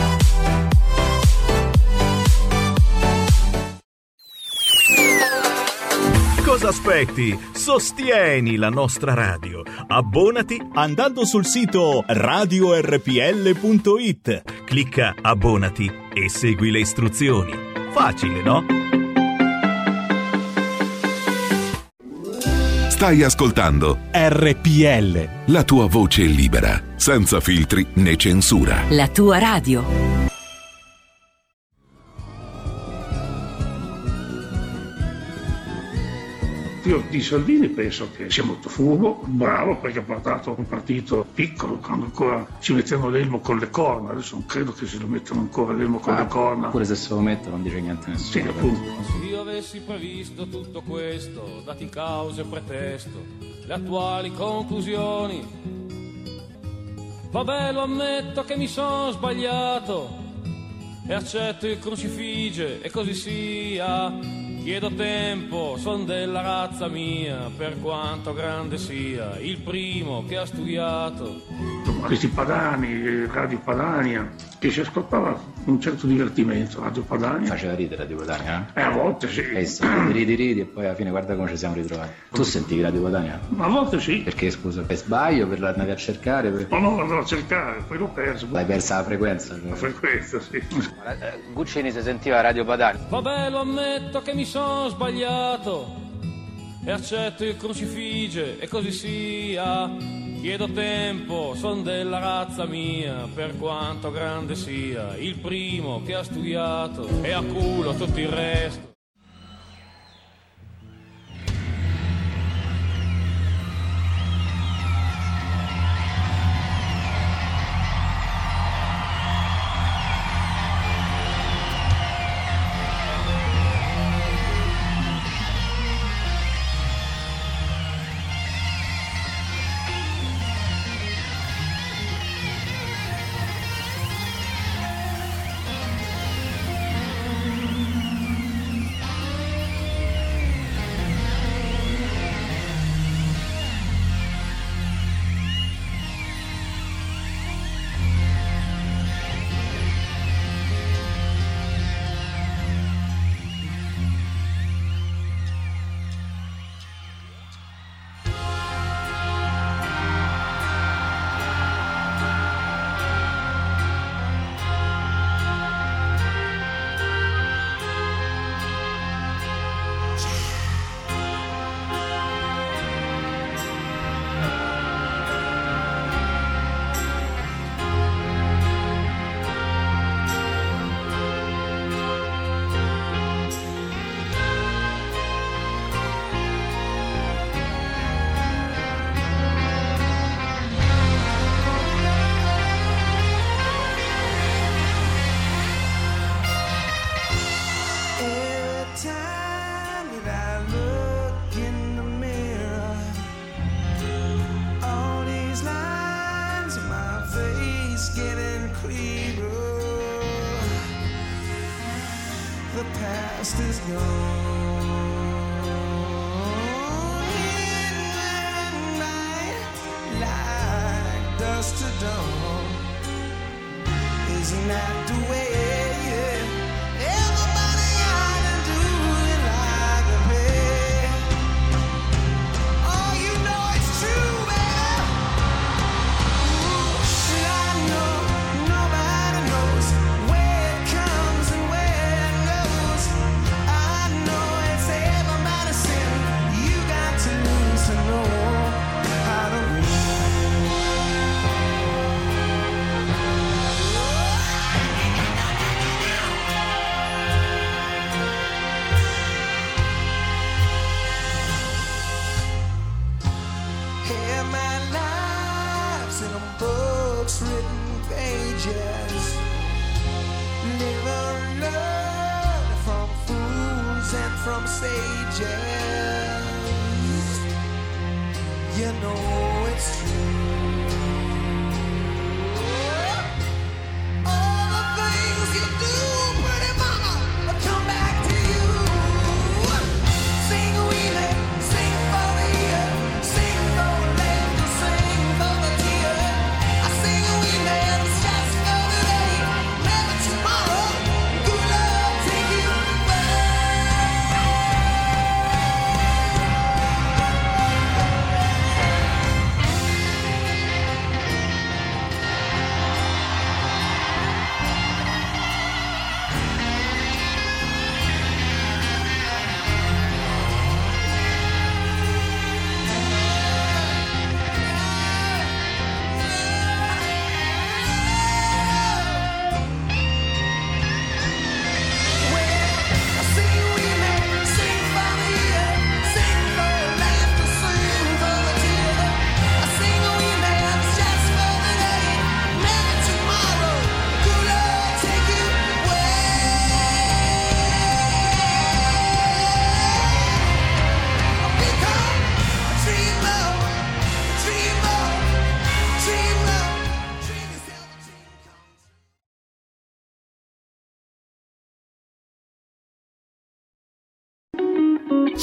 Cosa aspetti? Sostieni la nostra radio. Abbonati andando sul sito radiorpl.it. Clicca abbonati e segui le istruzioni. Facile, no? Stai ascoltando RPL. la tua voce libera, senza filtri né censura. La tua radio. Io di Salvini penso che sia molto furbo, bravo perché ha portato un partito piccolo quando ancora ci mettevano l'elmo con le corna, adesso non credo che se lo mettano ancora l'elmo con le corna. Pure se se lo mettono non dice niente a nessuno. Sì, appunto. Se io avessi previsto tutto questo, dati cause e pretesto, le attuali conclusioni, vabbè lo ammetto che mi sono sbagliato e accetto il crucifige e così sia. Chiedo tempo, son della razza mia, per quanto grande sia, il primo che ha studiato. Questi Padani, Radio Padania, che si ascoltava un certo divertimento, Radio Padania. Faceva ridere Radio Padania, Eh, a volte sì. eh? E sì, ridi ridi e poi alla fine guarda come ci siamo ritrovati. Tu sentivi Radio Padania? Ma a volte sì. Perché scusa, per sbaglio, per l'andavi a cercare? Per... Ma no, andavo a cercare, poi l'ho perso. L'hai persa la frequenza? cioè. La frequenza, sì. Guccini si sentiva Radio Padania. Vabbè lo ammetto che mi sono sbagliato e accetto il crucifige e così sia. Chiedo tempo, son della razza mia, per quanto grande sia, il primo che ha studiato e a culo tutto il resto.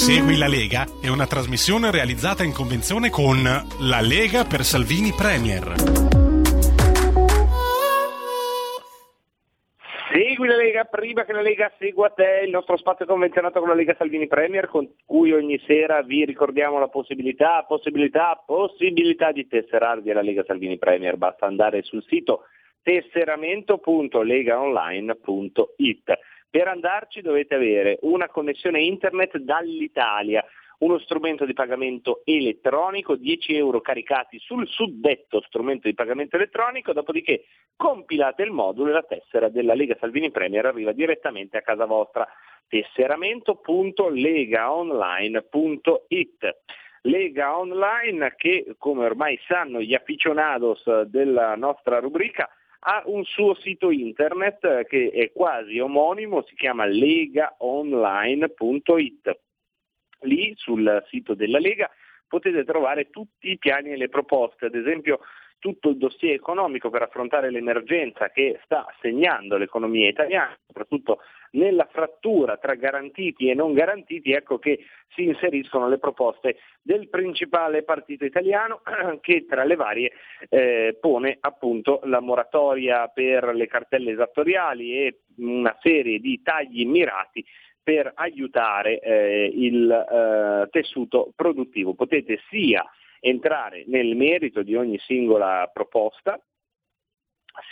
Segui la Lega è una trasmissione realizzata in convenzione con La Lega per Salvini Premier. Segui la Lega prima che la Lega segua te, il nostro spazio convenzionato con la Lega Salvini Premier, con cui ogni sera vi ricordiamo la possibilità, possibilità, possibilità di tesserarvi alla Lega Salvini Premier. Basta andare sul sito tesseramento.legaonline.it. Per andarci dovete avere una connessione internet dall'Italia, uno strumento di pagamento elettronico, 10 euro caricati sul suddetto strumento di pagamento elettronico, dopodiché compilate il modulo e la tessera della Lega Salvini Premier arriva direttamente a casa vostra. tesseramento.legaonline.it Lega Online che, come ormai sanno gli aficionados della nostra rubrica, ha un suo sito internet che è quasi omonimo, si chiama legaonline.it. Lì sul sito della Lega potete trovare tutti i piani e le proposte, ad esempio tutto il dossier economico per affrontare l'emergenza che sta segnando l'economia italiana, soprattutto nella frattura tra garantiti e non garantiti, ecco che si inseriscono le proposte del principale partito italiano che tra le varie eh, pone appunto la moratoria per le cartelle esattoriali e una serie di tagli mirati per aiutare eh, il eh, tessuto produttivo. Potete sia entrare nel merito di ogni singola proposta,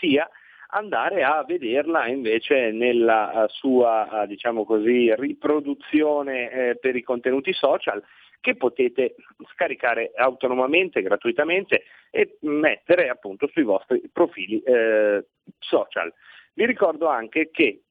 sia andare a vederla invece nella uh, sua, uh, diciamo così, riproduzione eh, per i contenuti social che potete scaricare autonomamente, gratuitamente e mettere appunto sui vostri profili eh, social. Vi ricordo anche che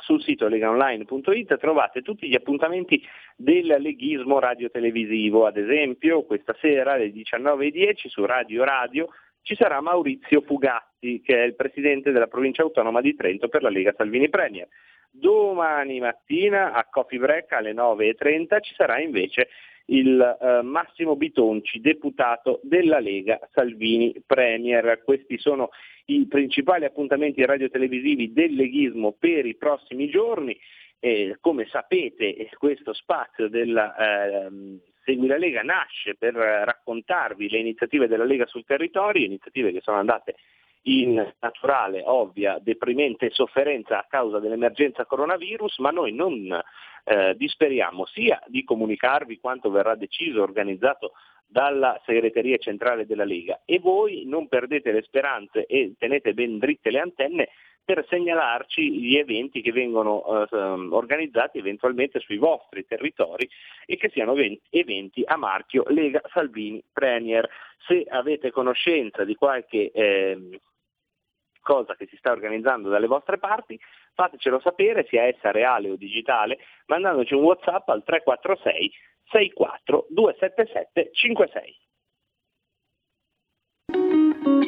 sul sito legaonline.it trovate tutti gli appuntamenti del leghismo radiotelevisivo, ad esempio questa sera alle 19.10 su Radio Radio ci sarà Maurizio Fugatti, che è il presidente della provincia autonoma di Trento per la Lega Salvini Premier. Domani mattina a Coffee Break alle 9.30 ci sarà invece il eh, Massimo Bitonci, deputato della Lega Salvini Premier. Questi sono i principali appuntamenti radiotelevisivi del leghismo per i prossimi giorni. eh, come sapete eh, questo spazio della ehm, Segui la Lega nasce per eh, raccontarvi le iniziative della Lega sul territorio, iniziative che sono andate in naturale, ovvia, deprimente sofferenza a causa dell'emergenza coronavirus, ma noi non eh, disperiamo sia di comunicarvi quanto verrà deciso, organizzato dalla segreteria centrale della Lega e voi non perdete le speranze e tenete ben dritte le antenne per segnalarci gli eventi che vengono eh, organizzati eventualmente sui vostri territori e che siano eventi a marchio Lega Salvini Premier. Se avete conoscenza di qualche eh, cosa che si sta organizzando dalle vostre parti, fatecelo sapere, sia essa reale o digitale, mandandoci un WhatsApp al 346 64 277 56.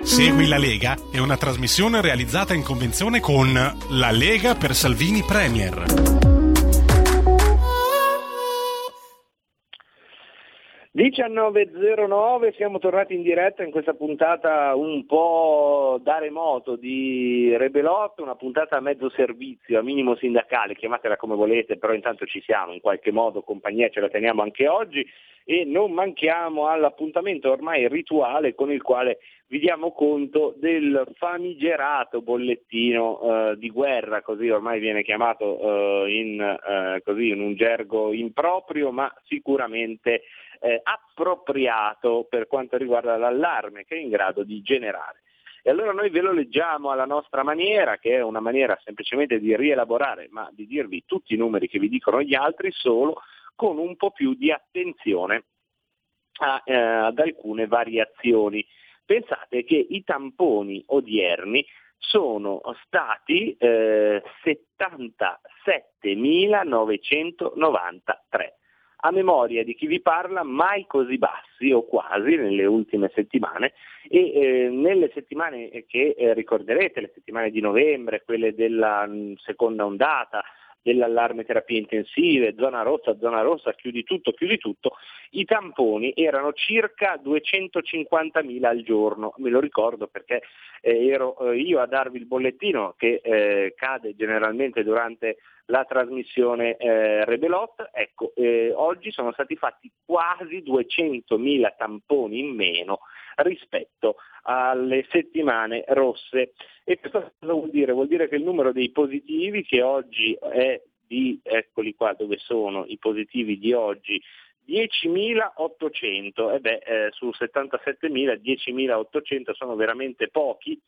Segui la Lega è una trasmissione realizzata in convenzione con La Lega per Salvini Premier. 19.09, siamo tornati in diretta in questa puntata un po' da remoto di Rebelotto, una puntata a mezzo servizio, a minimo sindacale, chiamatela come volete, però intanto ci siamo, in qualche modo compagnia ce la teniamo anche oggi e non manchiamo all'appuntamento ormai rituale con il quale vi diamo conto del famigerato bollettino eh, di guerra, così ormai viene chiamato eh, in, eh, così, in un gergo improprio, ma sicuramente eh, appropriato per quanto riguarda l'allarme che è in grado di generare. E allora noi ve lo leggiamo alla nostra maniera, che è una maniera semplicemente di rielaborare, ma di dirvi tutti i numeri che vi dicono gli altri, solo con un po' più di attenzione a, eh, ad alcune variazioni. Pensate che i tamponi odierni sono stati eh, 77.993 a memoria di chi vi parla mai così bassi o quasi nelle ultime settimane. E eh, nelle settimane che eh, ricorderete, le settimane di novembre, quelle della mh, seconda ondata, dell'allarme terapie intensive, zona rossa, zona rossa, chiudi tutto, chiudi tutto, i tamponi erano circa 250.000 al giorno, me lo ricordo perché eh, ero eh, io a darvi il bollettino che eh, cade generalmente durante la trasmissione eh, Rebelot, ecco, eh, oggi sono stati fatti quasi 200.000 tamponi in meno rispetto alle settimane rosse. E questo cosa vuol dire? Vuol dire che il numero dei positivi che oggi è di, eccoli qua dove sono i positivi di oggi, 10.800, e beh, eh, su 77.000, 10.800 sono veramente pochi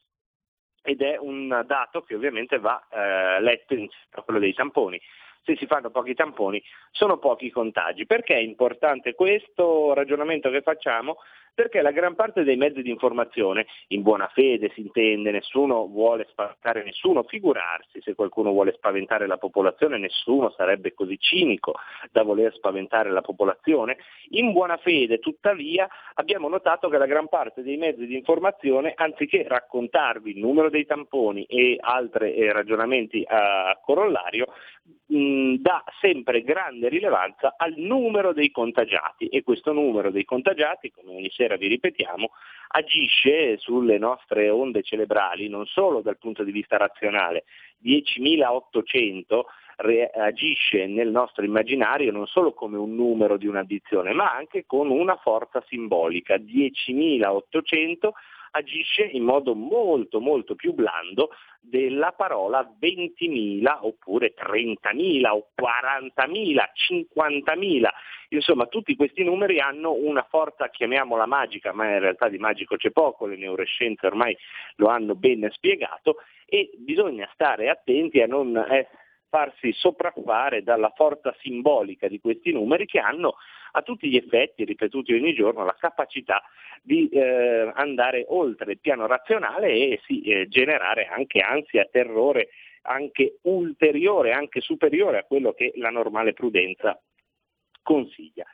ed è un dato che ovviamente va eh, letto a quello dei tamponi. Se si fanno pochi tamponi sono pochi i contagi. Perché è importante questo ragionamento che facciamo? Perché la gran parte dei mezzi di informazione, in buona fede si intende, nessuno vuole spaventare nessuno, figurarsi se qualcuno vuole spaventare la popolazione, nessuno sarebbe così cinico da voler spaventare la popolazione, in buona fede tuttavia abbiamo notato che la gran parte dei mezzi di informazione, anziché raccontarvi il numero dei tamponi e altri eh, ragionamenti a corollario, dà sempre grande rilevanza al numero dei contagiati. E questo numero dei contagiati, come ogni sera vi ripetiamo, agisce sulle nostre onde cerebrali non solo dal punto di vista razionale, 10.800 agisce nel nostro immaginario non solo come un numero di un'addizione, ma anche con una forza simbolica. 10.800 agisce in modo molto molto più blando della parola 20.000 oppure 30.000 o 40.000, 50.000. Insomma, tutti questi numeri hanno una forza, chiamiamola magica, ma in realtà di magico c'è poco, le neuroscienze ormai lo hanno ben spiegato e bisogna stare attenti a non eh, farsi sopraffare dalla forza simbolica di questi numeri che hanno a tutti gli effetti, ripetuti ogni giorno, la capacità di eh, andare oltre il piano razionale e sì, eh, generare anche ansia, terrore, anche ulteriore, anche superiore a quello che la normale prudenza consiglia.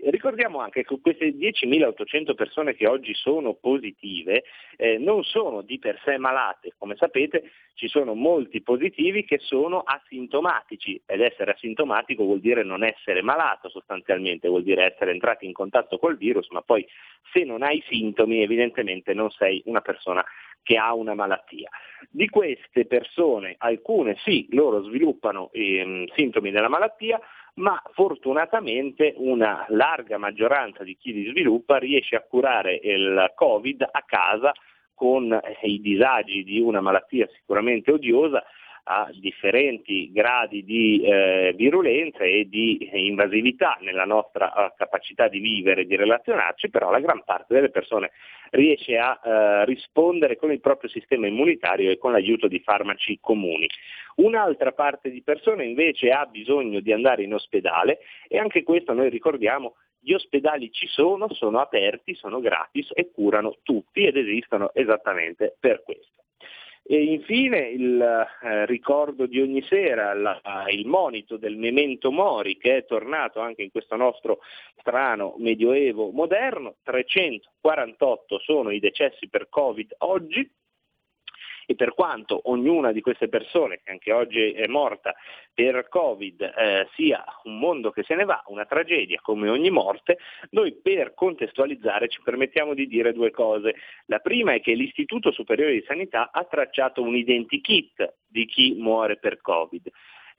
Ricordiamo anche che queste 10.800 persone che oggi sono positive eh, non sono di per sé malate, come sapete ci sono molti positivi che sono asintomatici. Ed essere asintomatico vuol dire non essere malato sostanzialmente, vuol dire essere entrati in contatto col virus, ma poi se non hai sintomi evidentemente non sei una persona che ha una malattia. Di queste persone, alcune sì, loro sviluppano ehm, sintomi della malattia, ma fortunatamente una larga maggioranza di chi li sviluppa riesce a curare il Covid a casa con eh, i disagi di una malattia sicuramente odiosa a differenti gradi di eh, virulenza e di invasività nella nostra eh, capacità di vivere e di relazionarci, però la gran parte delle persone riesce a eh, rispondere con il proprio sistema immunitario e con l'aiuto di farmaci comuni. Un'altra parte di persone invece ha bisogno di andare in ospedale e anche questo noi ricordiamo gli ospedali ci sono, sono aperti, sono gratis e curano tutti ed esistono esattamente per questo. E infine il eh, ricordo di ogni sera, la- il monito del memento mori che è tornato anche in questo nostro strano medioevo moderno, 348 sono i decessi per Covid oggi, e per quanto ognuna di queste persone che anche oggi è morta per Covid eh, sia un mondo che se ne va, una tragedia come ogni morte, noi per contestualizzare ci permettiamo di dire due cose. La prima è che l'Istituto Superiore di Sanità ha tracciato un identikit di chi muore per Covid.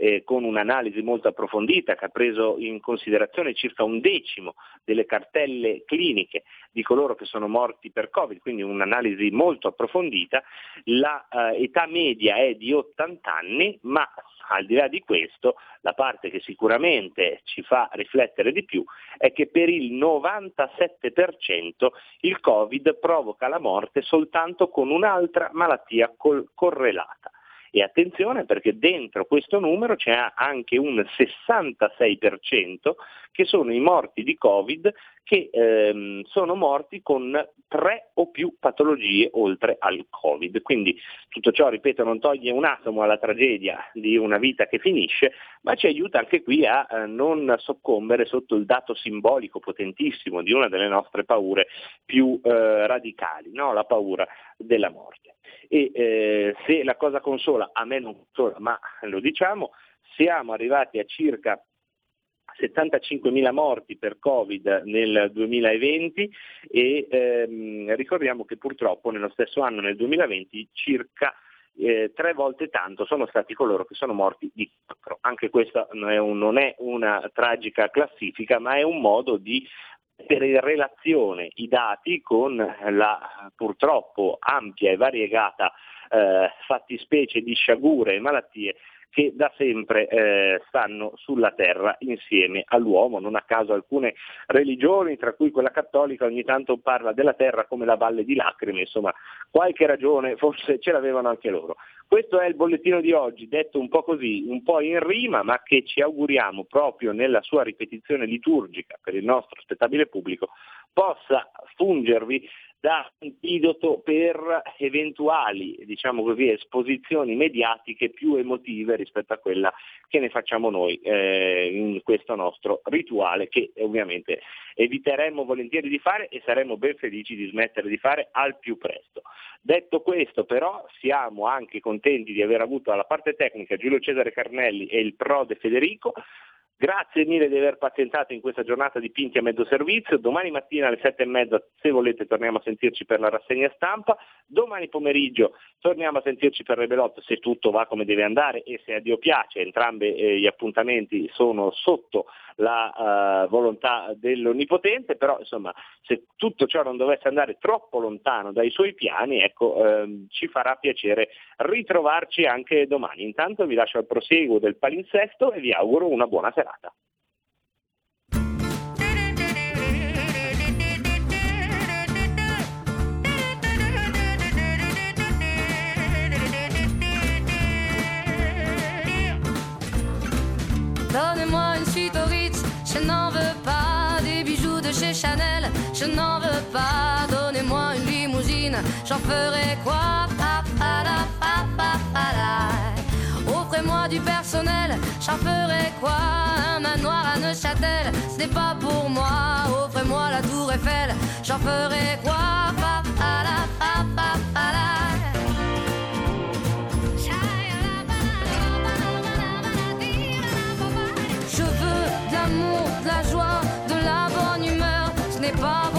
Eh, con un'analisi molto approfondita che ha preso in considerazione circa un decimo delle cartelle cliniche di coloro che sono morti per Covid, quindi un'analisi molto approfondita. La eh, media è di 80 anni, ma al di là di questo, la parte che sicuramente ci fa riflettere di più è che per il 97% il Covid provoca la morte soltanto con un'altra malattia col- correlata. E attenzione perché dentro questo numero c'è anche un 66% che sono i morti di Covid che ehm, sono morti con tre o più patologie oltre al Covid. Quindi tutto ciò, ripeto, non toglie un atomo alla tragedia di una vita che finisce, ma ci aiuta anche qui a eh, non soccombere sotto il dato simbolico potentissimo di una delle nostre paure più eh, radicali, no? la paura della morte. E eh, se la cosa consola, a me non consola, ma lo diciamo, siamo arrivati a circa 75.000 morti per Covid nel 2020 e ehm, ricordiamo che purtroppo nello stesso anno, nel 2020, circa eh, tre volte tanto sono stati coloro che sono morti di cancro. Anche questa non è, un- non è una tragica classifica, ma è un modo di mettere in relazione i dati con la purtroppo ampia e variegata eh, fattispecie di sciagure e malattie che da sempre eh, stanno sulla terra insieme all'uomo. Non a caso alcune religioni, tra cui quella cattolica, ogni tanto parla della terra come la valle di lacrime, insomma qualche ragione forse ce l'avevano anche loro. Questo è il bollettino di oggi, detto un po' così, un po' in rima, ma che ci auguriamo proprio nella sua ripetizione liturgica per il nostro spettabile pubblico possa fungervi da antidoto per eventuali, diciamo così, esposizioni mediatiche più emotive rispetto a quella che ne facciamo noi eh, in questo nostro rituale che ovviamente eviteremmo volentieri di fare e saremmo ben felici di smettere di fare al più presto. Detto questo però siamo anche contenti di aver avuto alla parte tecnica Giulio Cesare Carnelli e il prode Federico. Grazie mille di aver pazientato in questa giornata di Pinti a mezzo servizio. Domani mattina alle sette e mezza, se volete, torniamo a sentirci per la rassegna stampa. Domani pomeriggio torniamo a sentirci per Rebelot se tutto va come deve andare e se a Dio piace. Entrambi eh, gli appuntamenti sono sotto la eh, volontà dell'Onnipotente, però insomma se tutto ciò non dovesse andare troppo lontano dai suoi piani, ecco, ehm, ci farà piacere ritrovarci anche domani. Intanto vi lascio al proseguo del palinsesto e vi auguro una buona serata. Donnez-moi une suite au Ritz, je n'en veux pas des bijoux de chez Chanel, je n'en veux pas. Donnez-moi une limousine, j'en ferai quoi? Offrez-moi du personnel, j'en ferai quoi? Un manoir à Neuchâtel, ce n'est pas pour moi. Eiffel, j'en ferai quoi? La, la. Je veux de l'amour, de la joie, de la bonne humeur. Ce n'est pas votre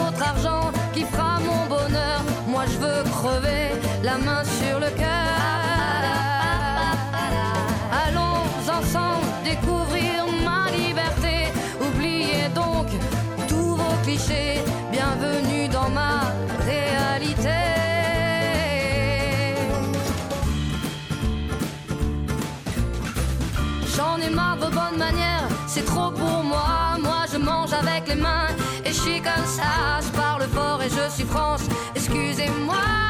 ça. Je parle fort et je suis France, excusez-moi.